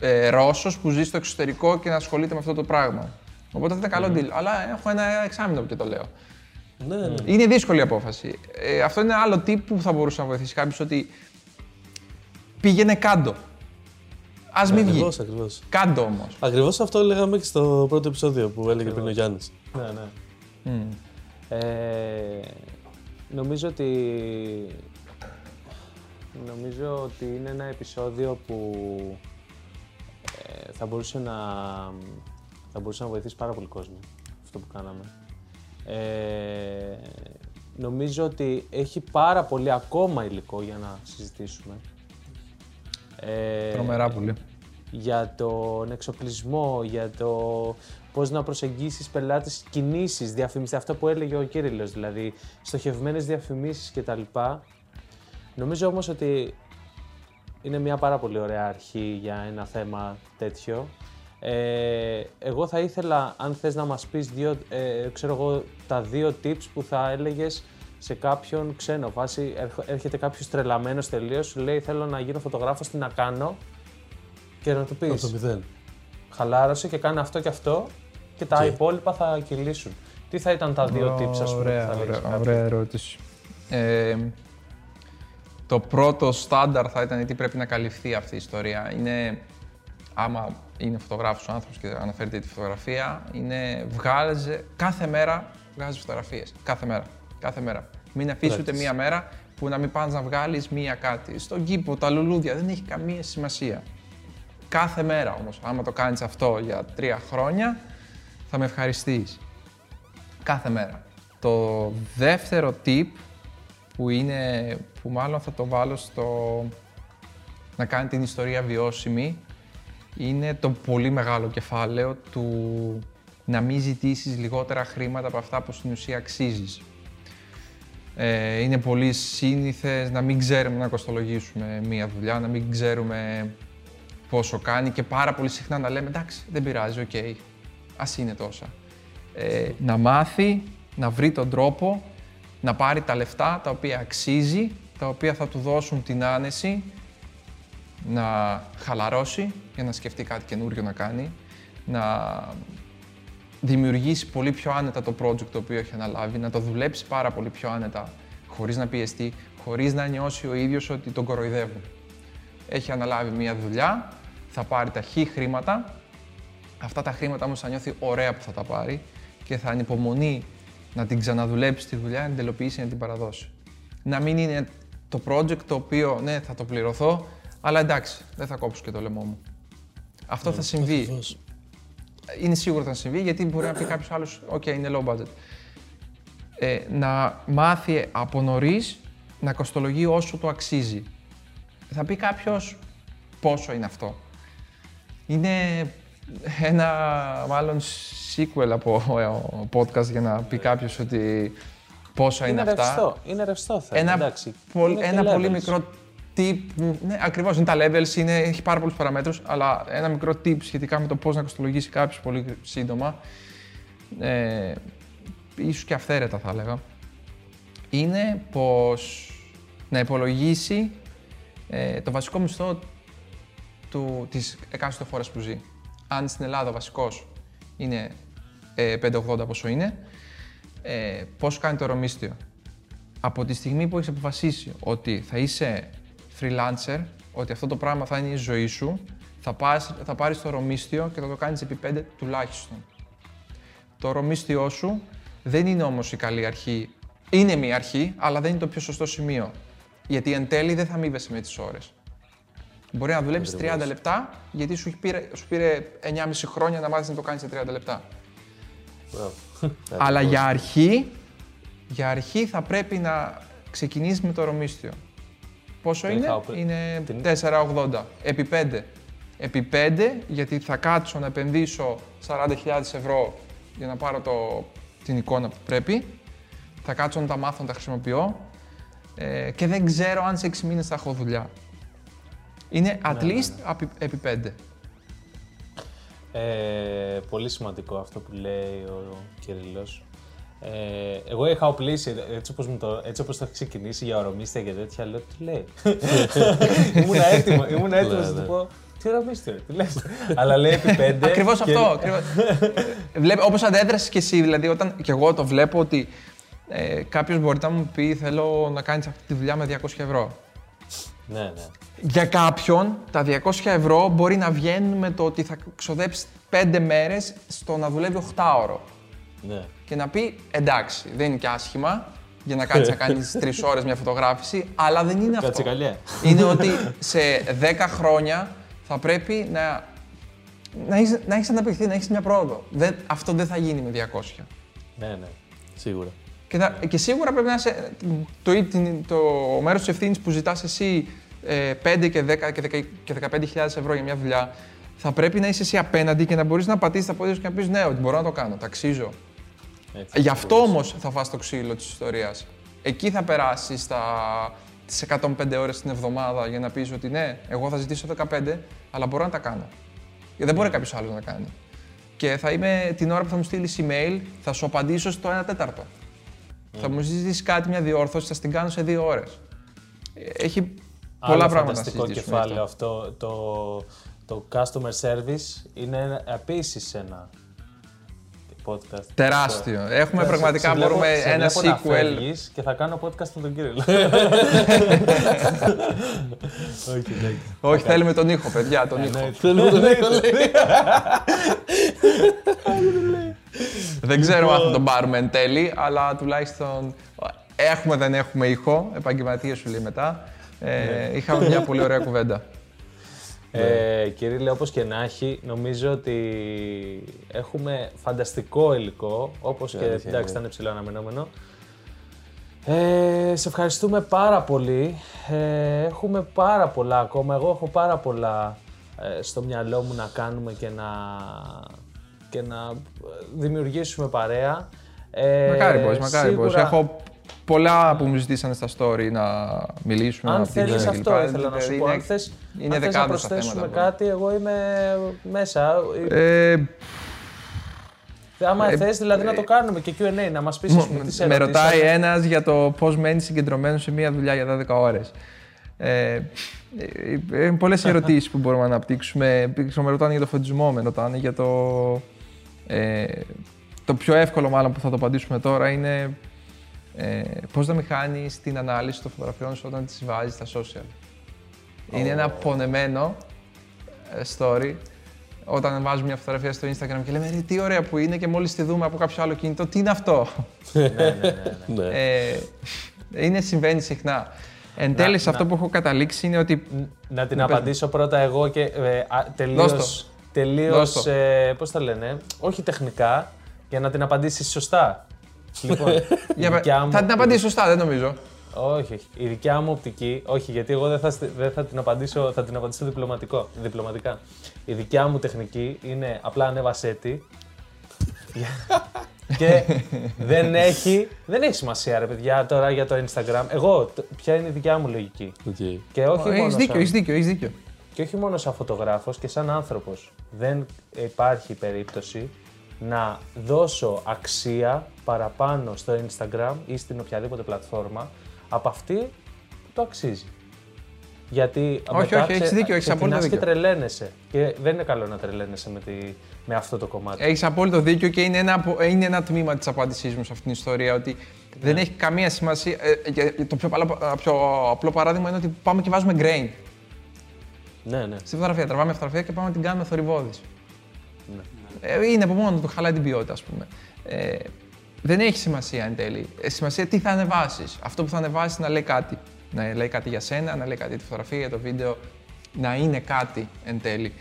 ε, Ρώσος που ζει στο εξωτερικό και να ασχολείται με αυτό το πράγμα. Οπότε θα ήταν καλό deal. Αλλά έχω ένα εξάμεινο και το λέω. Ναι, ναι. Είναι δύσκολη η απόφαση. Ε, αυτό είναι άλλο tip που θα μπορούσε να βοηθήσει κάποιος ότι πήγαινε κάτω. Α μην βγει. Ακριβώς, ακριβώς. Κάτω όμως. Ακριβώς αυτό λέγαμε και στο πρώτο επεισόδιο που έλεγε πριν ο Γιάννης. Ναι, ναι. Ε, νομίζω ότι νομίζω ότι είναι ένα επεισόδιο που ε, θα μπορούσε να θα μπορούσε να βοηθήσει πάρα πολύ κόσμο αυτό που κάναμε. Ε, νομίζω ότι έχει πάρα πολύ ακόμα υλικό για να συζητήσουμε. Ε, Τρομερά πολύ. για τον εξοπλισμό, για το πώς να προσεγγίσεις πελάτες, κινήσεις, διαφημίσεις, αυτό που έλεγε ο Κύριλλος, δηλαδή στοχευμένες διαφημίσεις κτλ. Νομίζω όμως ότι είναι μια πάρα πολύ ωραία αρχή για ένα θέμα τέτοιο. Ε, εγώ θα ήθελα, αν θες να μας πεις δύο, ε, ξέρω εγώ, τα δύο tips που θα έλεγες σε κάποιον ξένο. Βάση, έρχο- έρχεται κάποιος τρελαμένος τελείως, σου λέει θέλω να γίνω φωτογράφος, τι να κάνω και να του Από πεις το μηδέν. χαλάρωσε και κάνε αυτό και αυτό και τα Και- υπόλοιπα θα κυλήσουν. Τι θα ήταν τα δύο tips, ας πούμε, Ωραία, που θα λέγεις ωραία, κάποιον; ωραία ερώτηση. Ε, το πρώτο στάνταρ θα ήταν τι πρέπει να καλυφθεί αυτή η ιστορία. Είναι, άμα είναι φωτογράφος ο άνθρωπος και αναφέρεται τη φωτογραφία, είναι βγάζε, κάθε μέρα βγάζεις φωτογραφίες. Κάθε μέρα. Κάθε μέρα. Μην αφήσει ούτε Πράξεις. μία μέρα που να μην πας να βγάλεις μία κάτι. Στον κήπο, τα λουλούδια, δεν έχει καμία σημασία. Κάθε μέρα όμως, άμα το κάνεις αυτό για τρία χρόνια, θα με ευχαριστείς. Κάθε μέρα. Το δεύτερο tip που είναι, που μάλλον θα το βάλω στο να κάνει την ιστορία βιώσιμη, είναι το πολύ μεγάλο κεφάλαιο του να μην ζητήσεις λιγότερα χρήματα από αυτά που στην ουσία αξίζεις. Ε, είναι πολύ σύνηθες να μην ξέρουμε να κοστολογήσουμε μία δουλειά, να μην ξέρουμε πόσο κάνει και πάρα πολύ συχνά να λέμε εντάξει, δεν πειράζει, οκ, ας είναι τόσα. Ε, να μάθει, να βρει τον τρόπο, να πάρει τα λεφτά τα οποία αξίζει, τα οποία θα του δώσουν την άνεση να χαλαρώσει για να σκεφτεί κάτι καινούριο να κάνει, να δημιουργήσει πολύ πιο άνετα το project το οποίο έχει αναλάβει, να το δουλέψει πάρα πολύ πιο άνετα, χωρίς να πιεστεί, χωρίς να νιώσει ο ίδιος ότι τον κοροϊδεύουν. Έχει αναλάβει μία δουλειά, θα πάρει τα χ χρήματα, αυτά τα χρήματα όμως θα νιώθει ωραία που θα τα πάρει και θα ανυπομονεί να την ξαναδουλέψει τη δουλειά, να την τελοποιήσει, να την παραδώσει. Να μην είναι το project το οποίο, ναι, θα το πληρωθώ, αλλά εντάξει, δεν θα κόψω και το λαιμό μου. Αυτό θα συμβεί Ακριβώς. Είναι σίγουρο θα συμβεί γιατί μπορεί να πει κάποιος άλλος: OK, είναι low budget. Ε, να μάθει από νωρίς να κοστολογεί όσο το αξίζει. Θα πει κάποιος πόσο είναι αυτό. Είναι ένα μάλλον sequel από ε, podcast για να πει κάποιος ότι πόσα είναι, Είναι αυτά. ρευστό, είναι ρευστό θέμα, Ένα, εντάξει. πολ- Είναι και ένα πολύ levels. μικρό tip. Ναι, ακριβώς είναι τα levels, είναι, έχει πάρα πολλούς παραμέτρους. Αλλά ένα μικρό tip σχετικά με το πώς να κοστολογήσει κάποιος πολύ σύντομα. Ε, ίσως και αυθαίρετα θα έλεγα. Είναι πως να υπολογίσει ε, το βασικό μισθό του, της εκάστοτε χώρας που ζει. Αν στην Ελλάδα ο βασικός είναι ε, 5,80 πόσο είναι, ε, πόσο κάνει το ρομίστιο. Από τη στιγμή που έχεις αποφασίσει ότι θα είσαι freelancer, ότι αυτό το πράγμα θα είναι η ζωή σου, θα, πας, θα πάρεις το ρομίστιο και θα το κάνεις επί 5 τουλάχιστον. Το ρομίστιό σου δεν είναι όμως η καλή αρχή. Είναι μια αρχή, αλλά δεν είναι το πιο σωστό σημείο. Γιατί εν τέλει δεν θα αμείβεσαι με τις ώρες. Μπορεί να δουλέψεις 30 λεπτά, γιατί σου πήρε, σου πήρε 9,5 χρόνια να μάθεις να το κάνεις σε 30 λεπτά. Μπράβο. Αλλά για αρχή, για αρχή θα πρέπει να ξεκινήσεις με το ρομίστιο. Πόσο Το είναι; είχα οπ- Είναι την- 4,80. Επί 5. Επί 5, γιατί θα κάτσω να επενδύσω 40.000 ευρώ για να πάρω το, την εικόνα που πρέπει. Θα κάτσω να τα μάθω, να τα χρησιμοποιώ. Ε, και δεν ξέρω αν σε 6 μήνες θα έχω δουλειά. Είναι at least απι- επί 5. Ε, πολύ σημαντικό αυτό που λέει ο Κυρίλλος. Ε, εγώ είχα οπλίσει, έτσι όπως, μου το, έτσι όπως το έχει ξεκινήσει για ορομίστια και τέτοια, λέω τι λέει; ήμουν έτοιμο, ήμουν έτοιμος να Ναι, του ναι. πω τι ορομίστια, τι λες; Αλλά λέει επί πέντε. Ακριβώς και- αυτό. Ακριβώς. Βλέπει, όπως αντέδρασες και εσύ, δηλαδή όταν και εγώ το βλέπω ότι ε, κάποιος μπορεί να μου πει θέλω να κάνεις αυτή τη δουλειά με 200 ευρώ. Ναι, ναι. Για κάποιον τα 200 ευρώ μπορεί να βγαίνουν με το ότι θα ξοδέψει 5 μέρες στο να δουλεύει 8 ώρο. Ναι. Και να πει εντάξει, δεν είναι και άσχημα για να κάτσεις να κάνεις 3 ώρες μια φωτογράφηση, αλλά δεν είναι Κάτσε αυτό. καλιά. είναι ότι σε 10 χρόνια θα πρέπει να, να, έχεις, να έχεις αναπτυχθεί, να έχεις μια πρόοδο. Δεν, αυτό δεν θα γίνει με 200. Ναι, ναι. Σίγουρα. Και, θα, και σίγουρα πρέπει να είσαι το, το, το μέρος της ευθύνης που ζητάς εσύ ε, 5 και 10 και, 10 και 15.000 ευρώ για μια δουλειά, θα πρέπει να είσαι εσύ απέναντι και να μπορείς να πατήσεις τα πόδια σου και να πεις ναι, ότι μπορώ να το κάνω, ταξίζω. Έτσι. Γι' αυτό όμως θα φας το ξύλο της ιστορίας. Εκεί θα περάσεις τα, τις 105 ώρες την εβδομάδα για να πεις ότι ναι, εγώ θα ζητήσω 15, αλλά μπορώ να τα κάνω. Γιατί δεν μπορεί κάποιος άλλος να κάνει. Και θα είμαι την ώρα που θα μου στείλεις email, θα σου απαντήσω στο 1 τέταρτο. Θα μου ζητήσει κάτι, μια διόρθωση, θα την κάνω σε δύο ώρες. Ε, Έχει πολλά Άλλο πράγματα να φανταστικό συζητήσουμε. γι' κεφάλαιο αυτό. αυτό. Το, το customer service είναι επίσης ένα podcast. Τεράστιο. Έχουμε Σε- πραγματικά, σε βλέπω- μπορούμε σε ένα βλέπω να sequel. φεύγεις και θα κάνω podcast με τον κύριο. Όχι, εντάξει. Όχι, θέλουμε τον ήχο, παιδιά, τον ήχο. Ναι, Θέλουμε τον Νίκο, λέει. Δεν ξέρω αν θα τον πάρουμε εν τέλει, αλλά τουλάχιστον έχουμε δεν έχουμε ήχο. Επαγγελματίες σου λέει μετά. Ε, είχαμε μια πολύ ωραία κουβέντα. Ε, Κυρίλε, όπως και να έχει, νομίζω ότι έχουμε φανταστικό υλικό, όπως και αλήθεια, εντάξει, ναι. ήταν υψηλό αναμενόμενο. Ε, σε ευχαριστούμε πάρα πολύ. Ε, έχουμε πάρα πολλά ακόμα. Εγώ έχω πάρα πολλά ε, στο μυαλό μου να κάνουμε και να, και να δημιουργήσουμε παρέα. Ε, μακάρι boys, μακάρι boys. σίγουρα- Έχω πολλά που μου ζητήσανε στα story να μιλήσουμε. Αν να θέλεις δείξουμε αυτό κλπ. ήθελα να σου Είναι- πω. Αν θες, είναι αν θες να δεκάδες τα προσθέσουμε θέματα. κάτι, εγώ είμαι μέσα. Ε, Άμα θες δηλαδή να το κάνουμε και Q&A, να μας πεις ας πούμε, τις με ερωτήσεις. ρωτάει ένας για το πώς μένεις συγκεντρωμένος σε μία δουλειά για 12 ώρες. Ε, ε, είναι πολλές ερωτήσεις που μπορούμε να αναπτύξουμε. Ξέρω, Με ρωτάνε για το φωτισμό, με ρωτάνε για το. Ε, το πιο εύκολο μάλλον που θα το απαντήσουμε τώρα είναι ε, πώς να μην χάνεις την ανάλυση των φωτογραφιών σου όταν τις βάζεις στα social; Είναι ένα πονεμένο ε, story όταν βάζουμε μια φωτογραφία στο Instagram και λέμε «Ρε, τι ωραία που είναι και μόλις τη δούμε από κάποιο άλλο κινητό, τι είναι αυτό; ναι, ναι, ναι, ναι. Ναι. Ε, είναι, συμβαίνει συχνά. Εν τέλει, σε αυτό που έχω καταλήξει είναι ότι. Να την Ναι, πες απαντήσω πρώτα εγώ και ε, α, Δώσ' τελείως, το. τελείως Δώσ' το. ε, πώς τα λένε, όχι τεχνικά, για να την απαντήσεις σωστά. Λοιπόν, η Για, πε- δικιά μου- θα την απαντήσω σωστά, δεν νομίζω. Όχι, όχι. Η δικιά μου οπτική, όχι, γιατί εγώ δεν θα, στη- δεν θα την απαντήσω, θα την απαντήσω διπλωματικό, διπλωματικά. Η δικιά μου τεχνική είναι απλά ανέβασέ τη. και δεν έχει, δεν έχει σημασία ρε παιδιά τώρα για το Instagram. Εγώ, τ- ποια είναι η δικιά μου λογική; Οκ. Και όχι, Έχεις μόνο δίκιο, σαν, έχεις δίκιο, έχεις δίκιο. και όχι μόνο σαν φωτογράφος και σαν άνθρωπος. Δεν υπάρχει περίπτωση να δώσω αξία παραπάνω στο Instagram ή στην οποιαδήποτε πλατφόρμα από αυτή που το αξίζει. Γιατί Όχι, όχι, έχεις δίκιο, έχεις απόλυτο ξεκινάς και δίκιο. τρελαίνεσαι. Και δεν είναι καλό να τρελαίνεσαι με, τη, με αυτό το κομμάτι. Έχεις απόλυτο δίκιο και είναι ένα, απο- είναι ένα τμήμα της απάντησής μου σε αυτήν την ιστορία. Ότι δεν Ναι. έχει καμία σημασία. Ε, και το πιο, παλα- πιο απλό παράδειγμα είναι ότι πάμε και βάζουμε grain Ναι, ναι. στη φωτογραφία. Τραβάμε φωτογραφία και πάμε να την κάνουμε θορυβόδης. Ναι. Ε, είναι από μόνο του, χαλάει την ποιότητα, ας πούμε. Ε, δεν έχει σημασία εν τέλει. Ε, σημασία τι θα ανεβάσεις. Αυτό που θα ανεβάσεις να λέει κάτι. Να λέει κάτι για σένα, να λέει κάτι για τη φωτογραφία, για το βίντεο. Να είναι κάτι εν τέλει.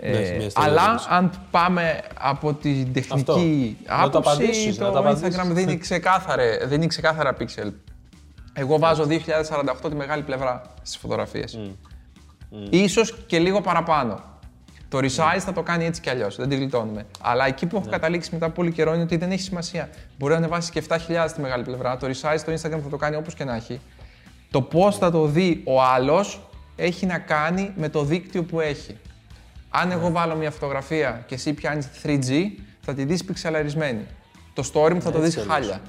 Ναι, έχει Ε, μια αλλά στρατηγική. αν πάμε από την τεχνική Να το άποψη, απαντήσεις, το να το απαντήσεις. Instagram δεν είναι, ξεκάθαρε, δεν είναι ξεκάθαρα pixel. Εγώ βάζω 2048 τη μεγάλη πλευρά στις φωτογραφίες. Ίσως και λίγο παραπάνω. Το resize θα το κάνει έτσι κι αλλιώς, δεν τη γλιτώνουμε. Αλλά εκεί που έχω καταλήξει μετά από πολύ καιρό είναι ότι δεν έχει σημασία. Μπορεί να ανεβάσει και 7.000 στη μεγάλη πλευρά. Το resize στο Instagram θα το κάνει όπως και να έχει. Το πώ θα το δει ο άλλος έχει να κάνει με το δίκτυο που έχει. Αν εγώ βάλω μια φωτογραφία και εσύ πιάνεις 3G, θα τη δεις πιξελαρισμένη. Το story μου θα το δει Έτσι κι αλλιώς. χάλια.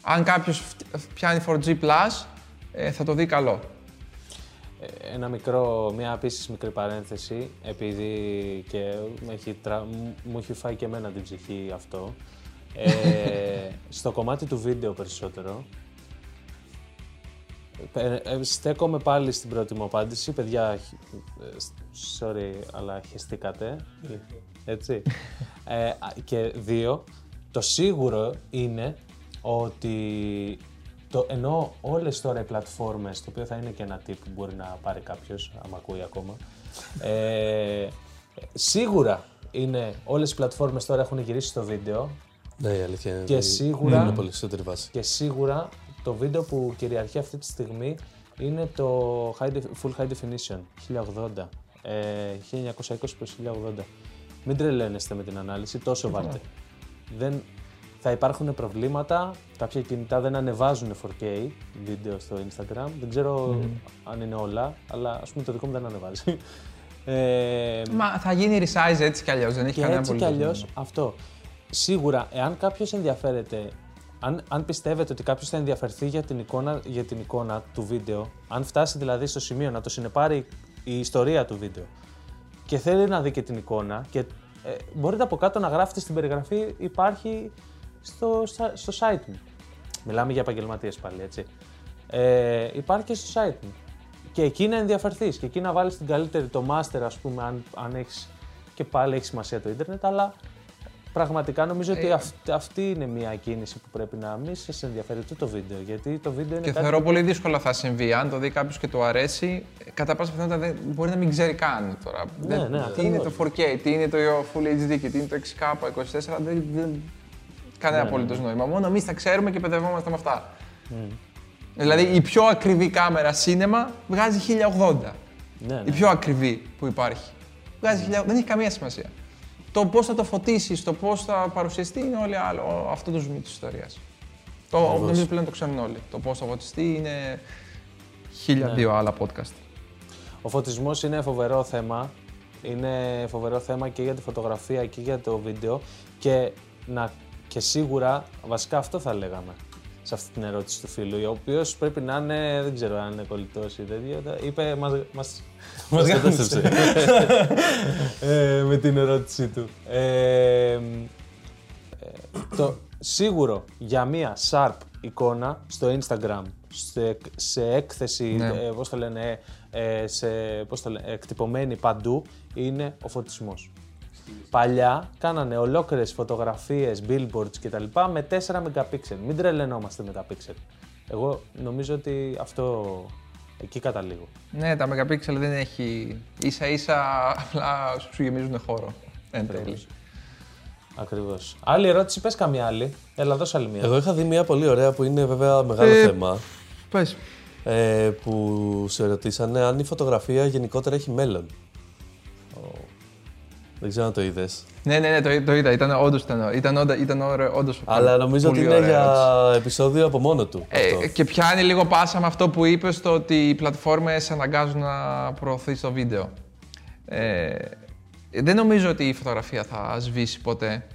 Αν κάποιος πιάνει 4G, ε, θα το δει καλό. Ε, Ένα μικρό, μια επίσης μικρή παρένθεση, επειδή και με έχει τρα- μου- μου έχει φάει και εμένα την ψυχή αυτό. Ε, στο κομμάτι του βίντεο περισσότερο, ε, ε, στέκομαι πάλι στην πρώτη μου απάντηση. Παιδιά, ε, sorry, αλλά χεστήκατε. Έτσι. Ε, α, και δύο, το σίγουρο είναι ότι το, ενώ όλες τώρα οι πλατφόρμες, το οποίο θα είναι και ένα tip που μπορεί να πάρει κάποιος, άμα ακούει ακόμα, ε, σίγουρα είναι όλες οι πλατφόρμες τώρα έχουν γυρίσει στο βίντεο Ναι, η αλήθεια είναι. Και ότι σίγουρα- Είναι πολύ περισσότερη βάση. και σίγουρα το βίντεο που κυριαρχεί αυτή τη στιγμή είναι το high def- full high definition 1080. Ε, 1920 προς 1080. Μην τρελαίνεστε με την ανάλυση, τόσο βάλτε. Δεν, θα υπάρχουν προβλήματα, κάποια κινητά δεν ανεβάζουν 4K βίντεο στο Instagram. Δεν ξέρω αν είναι όλα, αλλά ας πούμε το δικό μου δεν ανεβάζει. Ε, Μα θα γίνει resize έτσι κι αλλιώς, δεν έχει και κανένα έτσι κι απολύτως αλλιώς νόημα. αυτό. Σίγουρα, εάν κάποιος ενδιαφέρεται, αν, αν πιστεύετε ότι κάποιος θα ενδιαφερθεί για την, εικόνα, για την εικόνα του βίντεο, αν φτάσει δηλαδή στο σημείο να το συνεπάρει η ιστορία του βίντεο και θέλει να δει και την εικόνα, και ε, μπορείτε από κάτω να γράφετε στην περιγραφή, υπάρχει στο, στα- στο site μου. Μιλάμε για επαγγελματίες πάλι, έτσι. Ε, υπάρχει και στο site μου. Και εκεί να ενδιαφερθείς και εκεί να βάλεις την καλύτερη, το master, ας πούμε, αν, αν έχεις. Και πάλι έχει σημασία το ίντερνετ, αλλά πραγματικά νομίζω Ε, ότι αυτή, αυτή είναι μια κίνηση που πρέπει να μην σας ενδιαφέρει ούτε το βίντεο. Γιατί το βίντεο είναι Και κάτι. θεωρώ πολύ δύσκολο θα συμβεί. Αν το δει κάποιος και του αρέσει, κατά πάσα πιθανότητα δεν- μπορεί να μην ξέρει καν τώρα. Ναι, Δεν- ναι, τι είναι το ακριβώς. 4K, τι είναι το Full HD και τι είναι το 6K24, δεν, δεν κανένα Ναι, απολύτως νόημα. Μόνο εμείς τα ξέρουμε και παιδευόμαστε με αυτά. Δηλαδή η πιο ακριβή κάμερα σίνεμα βγάζει 1080. Ναι, ναι. Η πιο ακριβή που υπάρχει. Βγάζει 1000, δεν έχει καμία σημασία. Το πώς θα το φωτίσεις, το πώς θα παρουσιαστεί είναι όλοι άλλο. Αυτό το ζουμί της ιστορίας. Το νομίζω πλέον το ξέρουν όλοι. Το πώς θα φωτιστεί είναι χίλια Ναι. δύο άλλα podcast. Ο φωτισμός είναι φοβερό θέμα. Είναι φοβερό θέμα και για τη φωτογραφία και για το βίντεο. Και, να, και σίγουρα, βασικά αυτό θα λέγαμε σε αυτή την ερώτηση του φίλου, ο οποίος πρέπει να είναι, δεν ξέρω αν είναι κολλητός ή τέτοιο, είπε, μας, μας, μας κατέστρεψε. ε, με την ερώτησή του. Ε, ε, το σίγουρο για μία sharp εικόνα στο Instagram, σε, σε έκθεση, Ναι. ε, πώς το λένε, ε, σε, πώς το λένε, εκτυπωμένη παντού, είναι ο φωτισμός. Παλιά κάνανε ολόκληρες φωτογραφίες, billboards κτλ. με 4 MP. Μην τρελαινόμαστε με τα pixel. Εγώ νομίζω ότι αυτό εκεί καταλήγω. Ναι, τα megapixel δεν έχει. ίσα ίσα απλά σου γεμίζουν χώρο. Εν τέλει. Ακριβώς. Άλλη ερώτηση, πες καμία άλλη. Έλα, δώσε άλλη μία. Εγώ είχα δει μια πολύ ωραία που είναι βέβαια μεγάλο Ε, θέμα. Πες. Ε, που σε ρωτήσανε αν η φωτογραφία γενικότερα έχει μέλλον. Δεν ξέρω αν το είδες. Ναι, ναι, ναι, το, το είδα. Ήταν όντως ήταν, ήταν, όντα- ήταν ωραίο, όντως Αλλά νομίζω ότι πολύ είναι ωραία για ερώτηση. επεισόδιο από μόνο του. Ε, αυτό. και πιάνει λίγο πάσα με αυτό που είπες το ότι οι πλατφόρμες αναγκάζουν να προωθείς το βίντεο. Ε, δεν νομίζω ότι η φωτογραφία θα σβήσει ποτέ.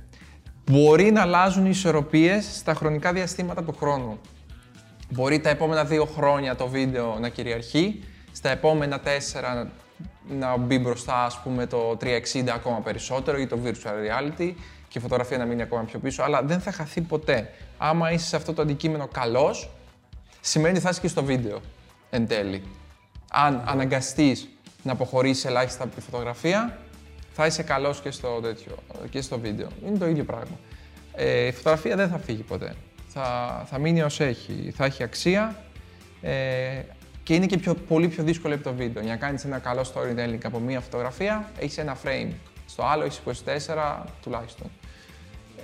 Μπορεί να αλλάζουν οι ισορροπίες στα χρονικά διαστήματα του χρόνου. Μπορεί τα επόμενα δύο χρόνια το βίντεο να κυριαρχεί, στα επόμενα τέσσερα να- να μπει μπροστά ας πούμε το 360 ακόμα περισσότερο ή το virtual reality και η φωτογραφία να μείνει ακόμα πιο πίσω, αλλά δεν θα χαθεί ποτέ. Άμα είσαι σε αυτό το αντικείμενο καλός, σημαίνει ότι θα είσαι και στο βίντεο εν τέλει. Αν αναγκαστείς να αποχωρήσεις ελάχιστα από τη φωτογραφία, θα είσαι καλός και στο, τέτοιο, και στο βίντεο. Είναι το ίδιο πράγμα. Ε, η φωτογραφία δεν θα φύγει ποτέ. Θα, θα μείνει ως έχει. Θα έχει αξία ε, και είναι και πιο, πολύ πιο δύσκολο από το βίντεο. Για να κάνεις ένα καλό storytelling από μία φωτογραφία, έχεις ένα frame. Στο άλλο έχεις 24 τουλάχιστον.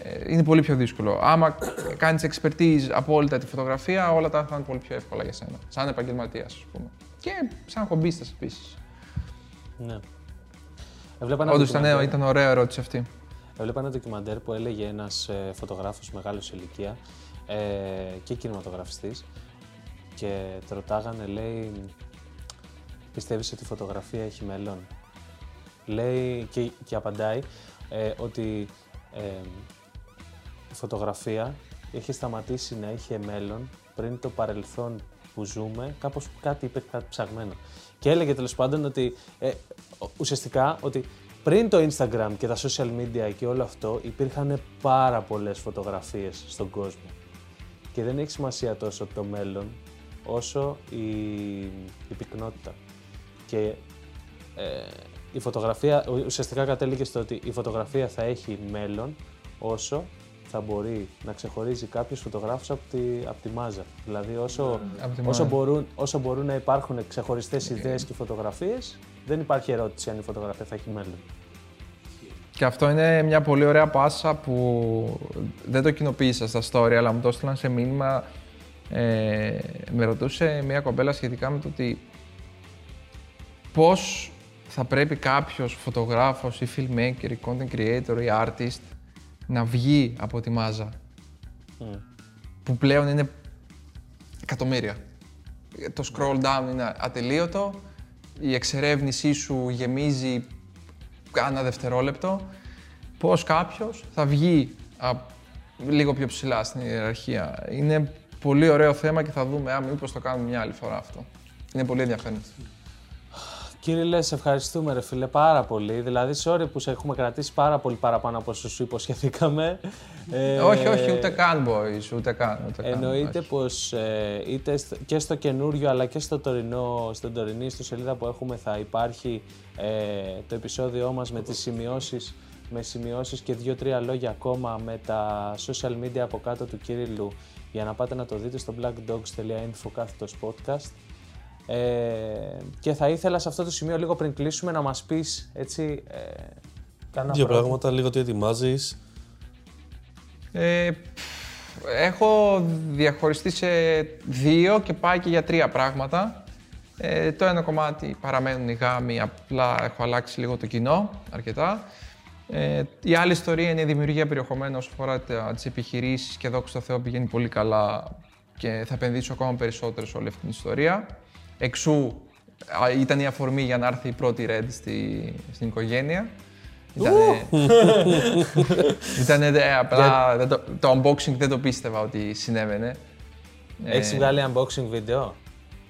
Ε, είναι πολύ πιο δύσκολο. Άμα κάνεις expertise απόλυτα τη φωτογραφία, όλα τα θα είναι πολύ πιο εύκολα για σένα. Σαν επαγγελματίας, ας πούμε. Και σαν χομπίστας επίσης. Ναι. Έβλεπα ένα, Όντως ήταν, ντοκιμαντέρ- ήταν ωραία ερώτηση αυτή. έβλεπα ένα ντοκιμαντέρ που έλεγε ένας ε, φωτογράφος μεγάλος σε ηλικία ε, και κινηματογραφιστής και το ρωτάγανε, λέει, πιστεύεις ότι η φωτογραφία έχει μέλλον; λέει και, και απαντάει ε, ότι ε, η φωτογραφία έχει σταματήσει να είχε μέλλον πριν το παρελθόν που ζούμε, κάπως κάτι είπε κάτι ψαγμένο. Και έλεγε τέλος πάντων ότι ε, ουσιαστικά ότι πριν το Instagram και τα social media και όλο αυτό υπήρχαν πάρα πολλές φωτογραφίες στον κόσμο. Και δεν έχει σημασία τόσο το μέλλον όσο η, η πυκνότητα. Και ε, η φωτογραφία ουσιαστικά κατέληγε στο ότι η φωτογραφία θα έχει μέλλον όσο θα μπορεί να ξεχωρίζει κάποιους φωτογράφους από τη, από τη μάζα. Δηλαδή όσο, όσο, μπορούν, όσο μπορούν να υπάρχουν ξεχωριστές ιδέες και φωτογραφίες, δεν υπάρχει ερώτηση αν η φωτογραφία θα έχει μέλλον. Και αυτό είναι μια πολύ ωραία πάσα που δεν το κοινοποίησα στα story, αλλά μου το έστειλαν σε μήνυμα. Ε, με ρωτούσε μια κοπέλα σχετικά με το ότι πώς θα πρέπει κάποιος φωτογράφος ή filmmaker ή content creator ή artist να βγει από τη μάζα. Που πλέον είναι εκατομμύρια. Το scroll down είναι ατελείωτο, η εξερεύνησή σου γεμίζει κάνα δευτερόλεπτο. Πώς κάποιος θα βγει λίγο πιο ψηλά στην ιεραρχία. Είναι πολύ ωραίο θέμα και θα δούμε αν μήπως το κάνουμε μια άλλη φορά αυτό. Είναι πολύ ενδιαφέρον. Κύριε σε ευχαριστούμε ρε φίλε πάρα πολύ. Δηλαδή, sorry που σε έχουμε κρατήσει πάρα πολύ παραπάνω από όσο σου υποσχεθήκαμε. Ε, όχι, όχι, ούτε καν boys, ούτε καν. Ούτε εννοείται πως ε, είτε και στο καινούριο αλλά και στο τωρινό, στην τωρινή στο σελίδα που έχουμε θα υπάρχει ε, το επεισόδιό μας με τις σημειώσεις με σημειώσεις και δύο-τρία λόγια ακόμα με τα social media από κάτω του Κύριλου για να πάτε να το δείτε στο blackdogs.info κάθετος podcast. Ε, και θα ήθελα σε αυτό το σημείο λίγο πριν κλείσουμε να μας πεις έτσι ε, κάνα Δύο πράγματα, λίγο τι ετοιμάζεις. Ε, έχω διαχωριστεί σε δύο και πάει και για τρία πράγματα. Ε, το ένα κομμάτι παραμένουν οι γάμοι, απλά έχω αλλάξει λίγο το κοινό αρκετά. Ε, η άλλη ιστορία είναι η δημιουργία περιεχομένου όσο αφορά τις επιχειρήσεις και εδώ στο Θεό πηγαίνει πολύ καλά και θα επενδύσω ακόμα περισσότερο σε όλη αυτή την ιστορία. Εξού ήταν η αφορμή για να έρθει η πρώτη Red στη, στην οικογένεια. Ήτανε, απλά το, το unboxing δεν το πίστευα ότι συνέβαινε. Έχεις ε, βγάλει unboxing βίντεο;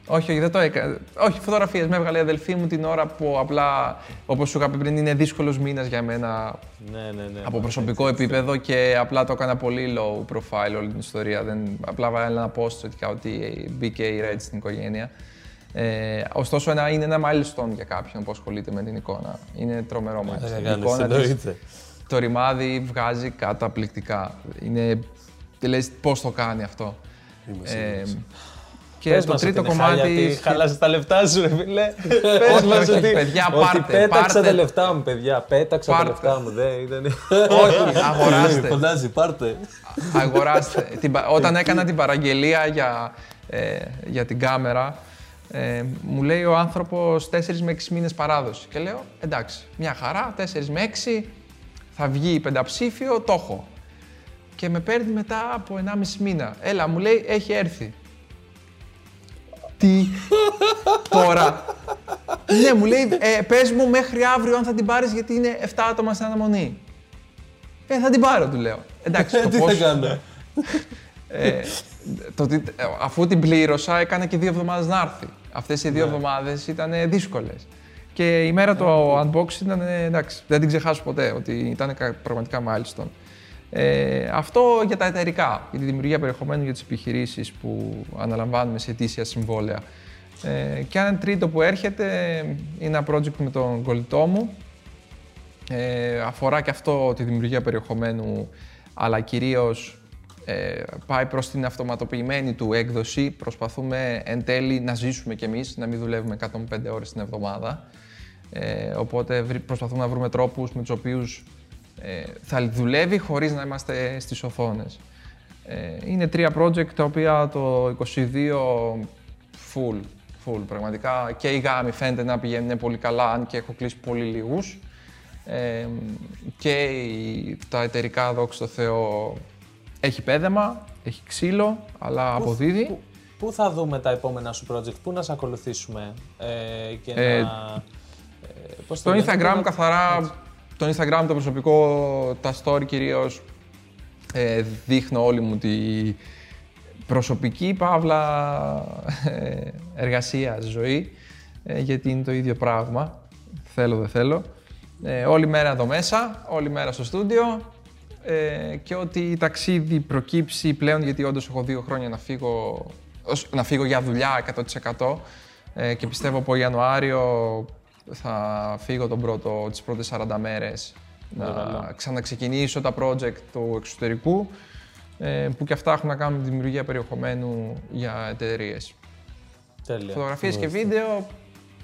Όχι, όχι, δεν το έκανα. Όχι, φωτογραφίες με έβγαλε η αδελφή μου την ώρα που απλά, όπως σου είπα πριν, είναι δύσκολος μήνας για μένα ναι, ναι, ναι, από προσωπικό επίπεδο και απλά το έκανα πολύ low profile όλη την ιστορία. Δεν, απλά βάλα ένα post ότι μπήκε η Red στην οικογένεια. Ε, ωστόσο, ένα, είναι ένα milestone για κάποιον που ασχολείται με την εικόνα. Είναι τρομερό milestone. Η εικόνα της, το ρημάδι βγάζει καταπληκτικά. Είναι, λες πώς το κάνει αυτό. Ε, και Πες το τρίτο κομμάτι. Γιατί χάλασε τα λεφτά σου, ρε φίλε. Πες μας ότι, παιδιά, πάρτε, ότι πέταξα πάρτε. τα λεφτά μου, παιδιά. Πέταξα πάρτε. τα λεφτά μου. Δεν ήταν... Όχι, αγοράστε. Φαντάζει, πάρτε. Αγοράστε. Όταν έκανα την παραγγελία για, ε, για την κάμερα, ε, μου λέει ο άνθρωπος 4 με 6 μήνες παράδοση. Και λέω εντάξει, μια χαρά, 4 με 6 θα βγει πενταψήφιο, το έχω. Και με παίρνει μετά από 1,5 μήνα. Έλα, μου λέει, έχει έρθει. Τι τώρα. ναι, μου λέει, ε, πες μου μέχρι αύριο αν θα την πάρεις γιατί είναι 7 άτομα στην αναμονή. Ε, θα την πάρω, του λέω. Εντάξει, το πώς... Τι θα κάνω. ε, το, αφού την πλήρωσα, έκανε και δύο εβδομάδες να έρθει. Αυτές οι δύο ναι. εβδομάδες ήταν δύσκολες. Και η μέρα του unboxing ήταν εντάξει, δεν την ξεχάσω ποτέ, ότι ήταν πραγματικά milestone. Ε, αυτό για τα εταιρικά, για τη δημιουργία περιεχομένου για τις επιχειρήσεις που αναλαμβάνουμε σε αιτήσια συμβόλαια. Ε, και ένα τρίτο που έρχεται είναι ένα project με τον κολλητό μου. Ε, αφορά και αυτό τη δημιουργία περιεχομένου, αλλά κυρίως ε, πάει προς την αυτοματοποιημένη του έκδοση. Προσπαθούμε εν τέλει να ζήσουμε κι εμείς, να μην δουλεύουμε 105 ώρες την εβδομάδα. Ε, οπότε προσπαθούμε να βρούμε τρόπους με τους οποίους ε, θα δουλεύει χωρίς να είμαστε στις οθόνες. Ε, είναι τρία project τα οποία το 22 full, full πραγματικά και η γάμη φαίνεται να πηγαίνει πολύ καλά αν και έχω κλείσει πολύ λίγους. Ε, και τα εταιρικά δόξα τω Θεώ έχει πέδεμα, έχει ξύλο, αλλά πού, αποδίδει. Πού, θα δούμε τα επόμενα σου project, πού να σε ακολουθήσουμε ε, και ε, να... Πώς Στο το λέτε, Instagram το- καθαρά, το Instagram το προσωπικό, τα story κυρίως, ε, δείχνω όλη μου τη προσωπική παύλα ε, εργασία ζωή, ε, γιατί είναι το ίδιο πράγμα, θέλω δεν θέλω. Ε, όλη μέρα εδώ μέσα, όλη μέρα στο στούντιο ε, και ότι ταξίδι προκύψει πλέον, γιατί όντως έχω δύο χρόνια να φύγω, ως- να φύγω για δουλειά 100% ε, και πιστεύω από Ιανουάριο θα φύγω τον πρώτο, τις πρώτες 40 μέρες να ξαναξεκινήσω τα project του εξωτερικού ε, που και αυτά έχουν να κάνουν με τη δημιουργία περιεχομένου για εταιρείες. Τέλεια. Φωτογραφίες και βίντεο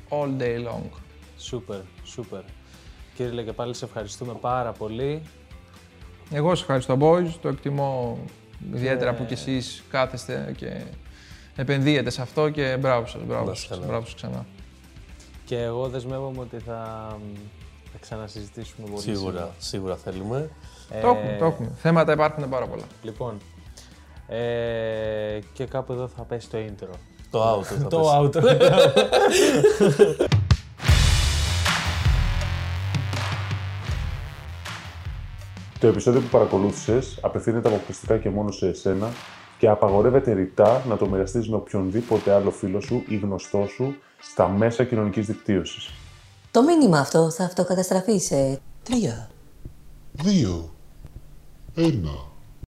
all day long. Σούπερ, σούπερ. Κύριε και πάλι σε ευχαριστούμε πάρα πολύ. Εγώ σας ευχαριστώ boys, το εκτιμώ ιδιαίτερα Και- που κι εσείς κάθεστε και επενδύετε σε αυτό και μπράβο σας, μπράβο Να σας, είστε καλά. μπράβο σας ξανά. Και εγώ δεσμεύομαι ότι θα, θα ξανασυζητήσουμε πολύ Σίγουρα, σύντομα. σίγουρα θέλουμε. Ε, Το έχουμε, το έχουμε. Θέματα υπάρχουν πάρα πολλά. Λοιπόν, ε, και κάπου εδώ θα πέσει το intro. Το out θα το πέσει. outro. Το επεισόδιο που παρακολούθησες απευθύνεται αποκλειστικά και μόνο σε εσένα και απαγορεύεται ρητά να το μοιραστείς με οποιονδήποτε άλλο φίλο σου ή γνωστό σου στα μέσα κοινωνικής δικτύωσης. Το μήνυμα αυτό θα αυτοκαταστραφεί σε Τρία. Δύο. Ένα.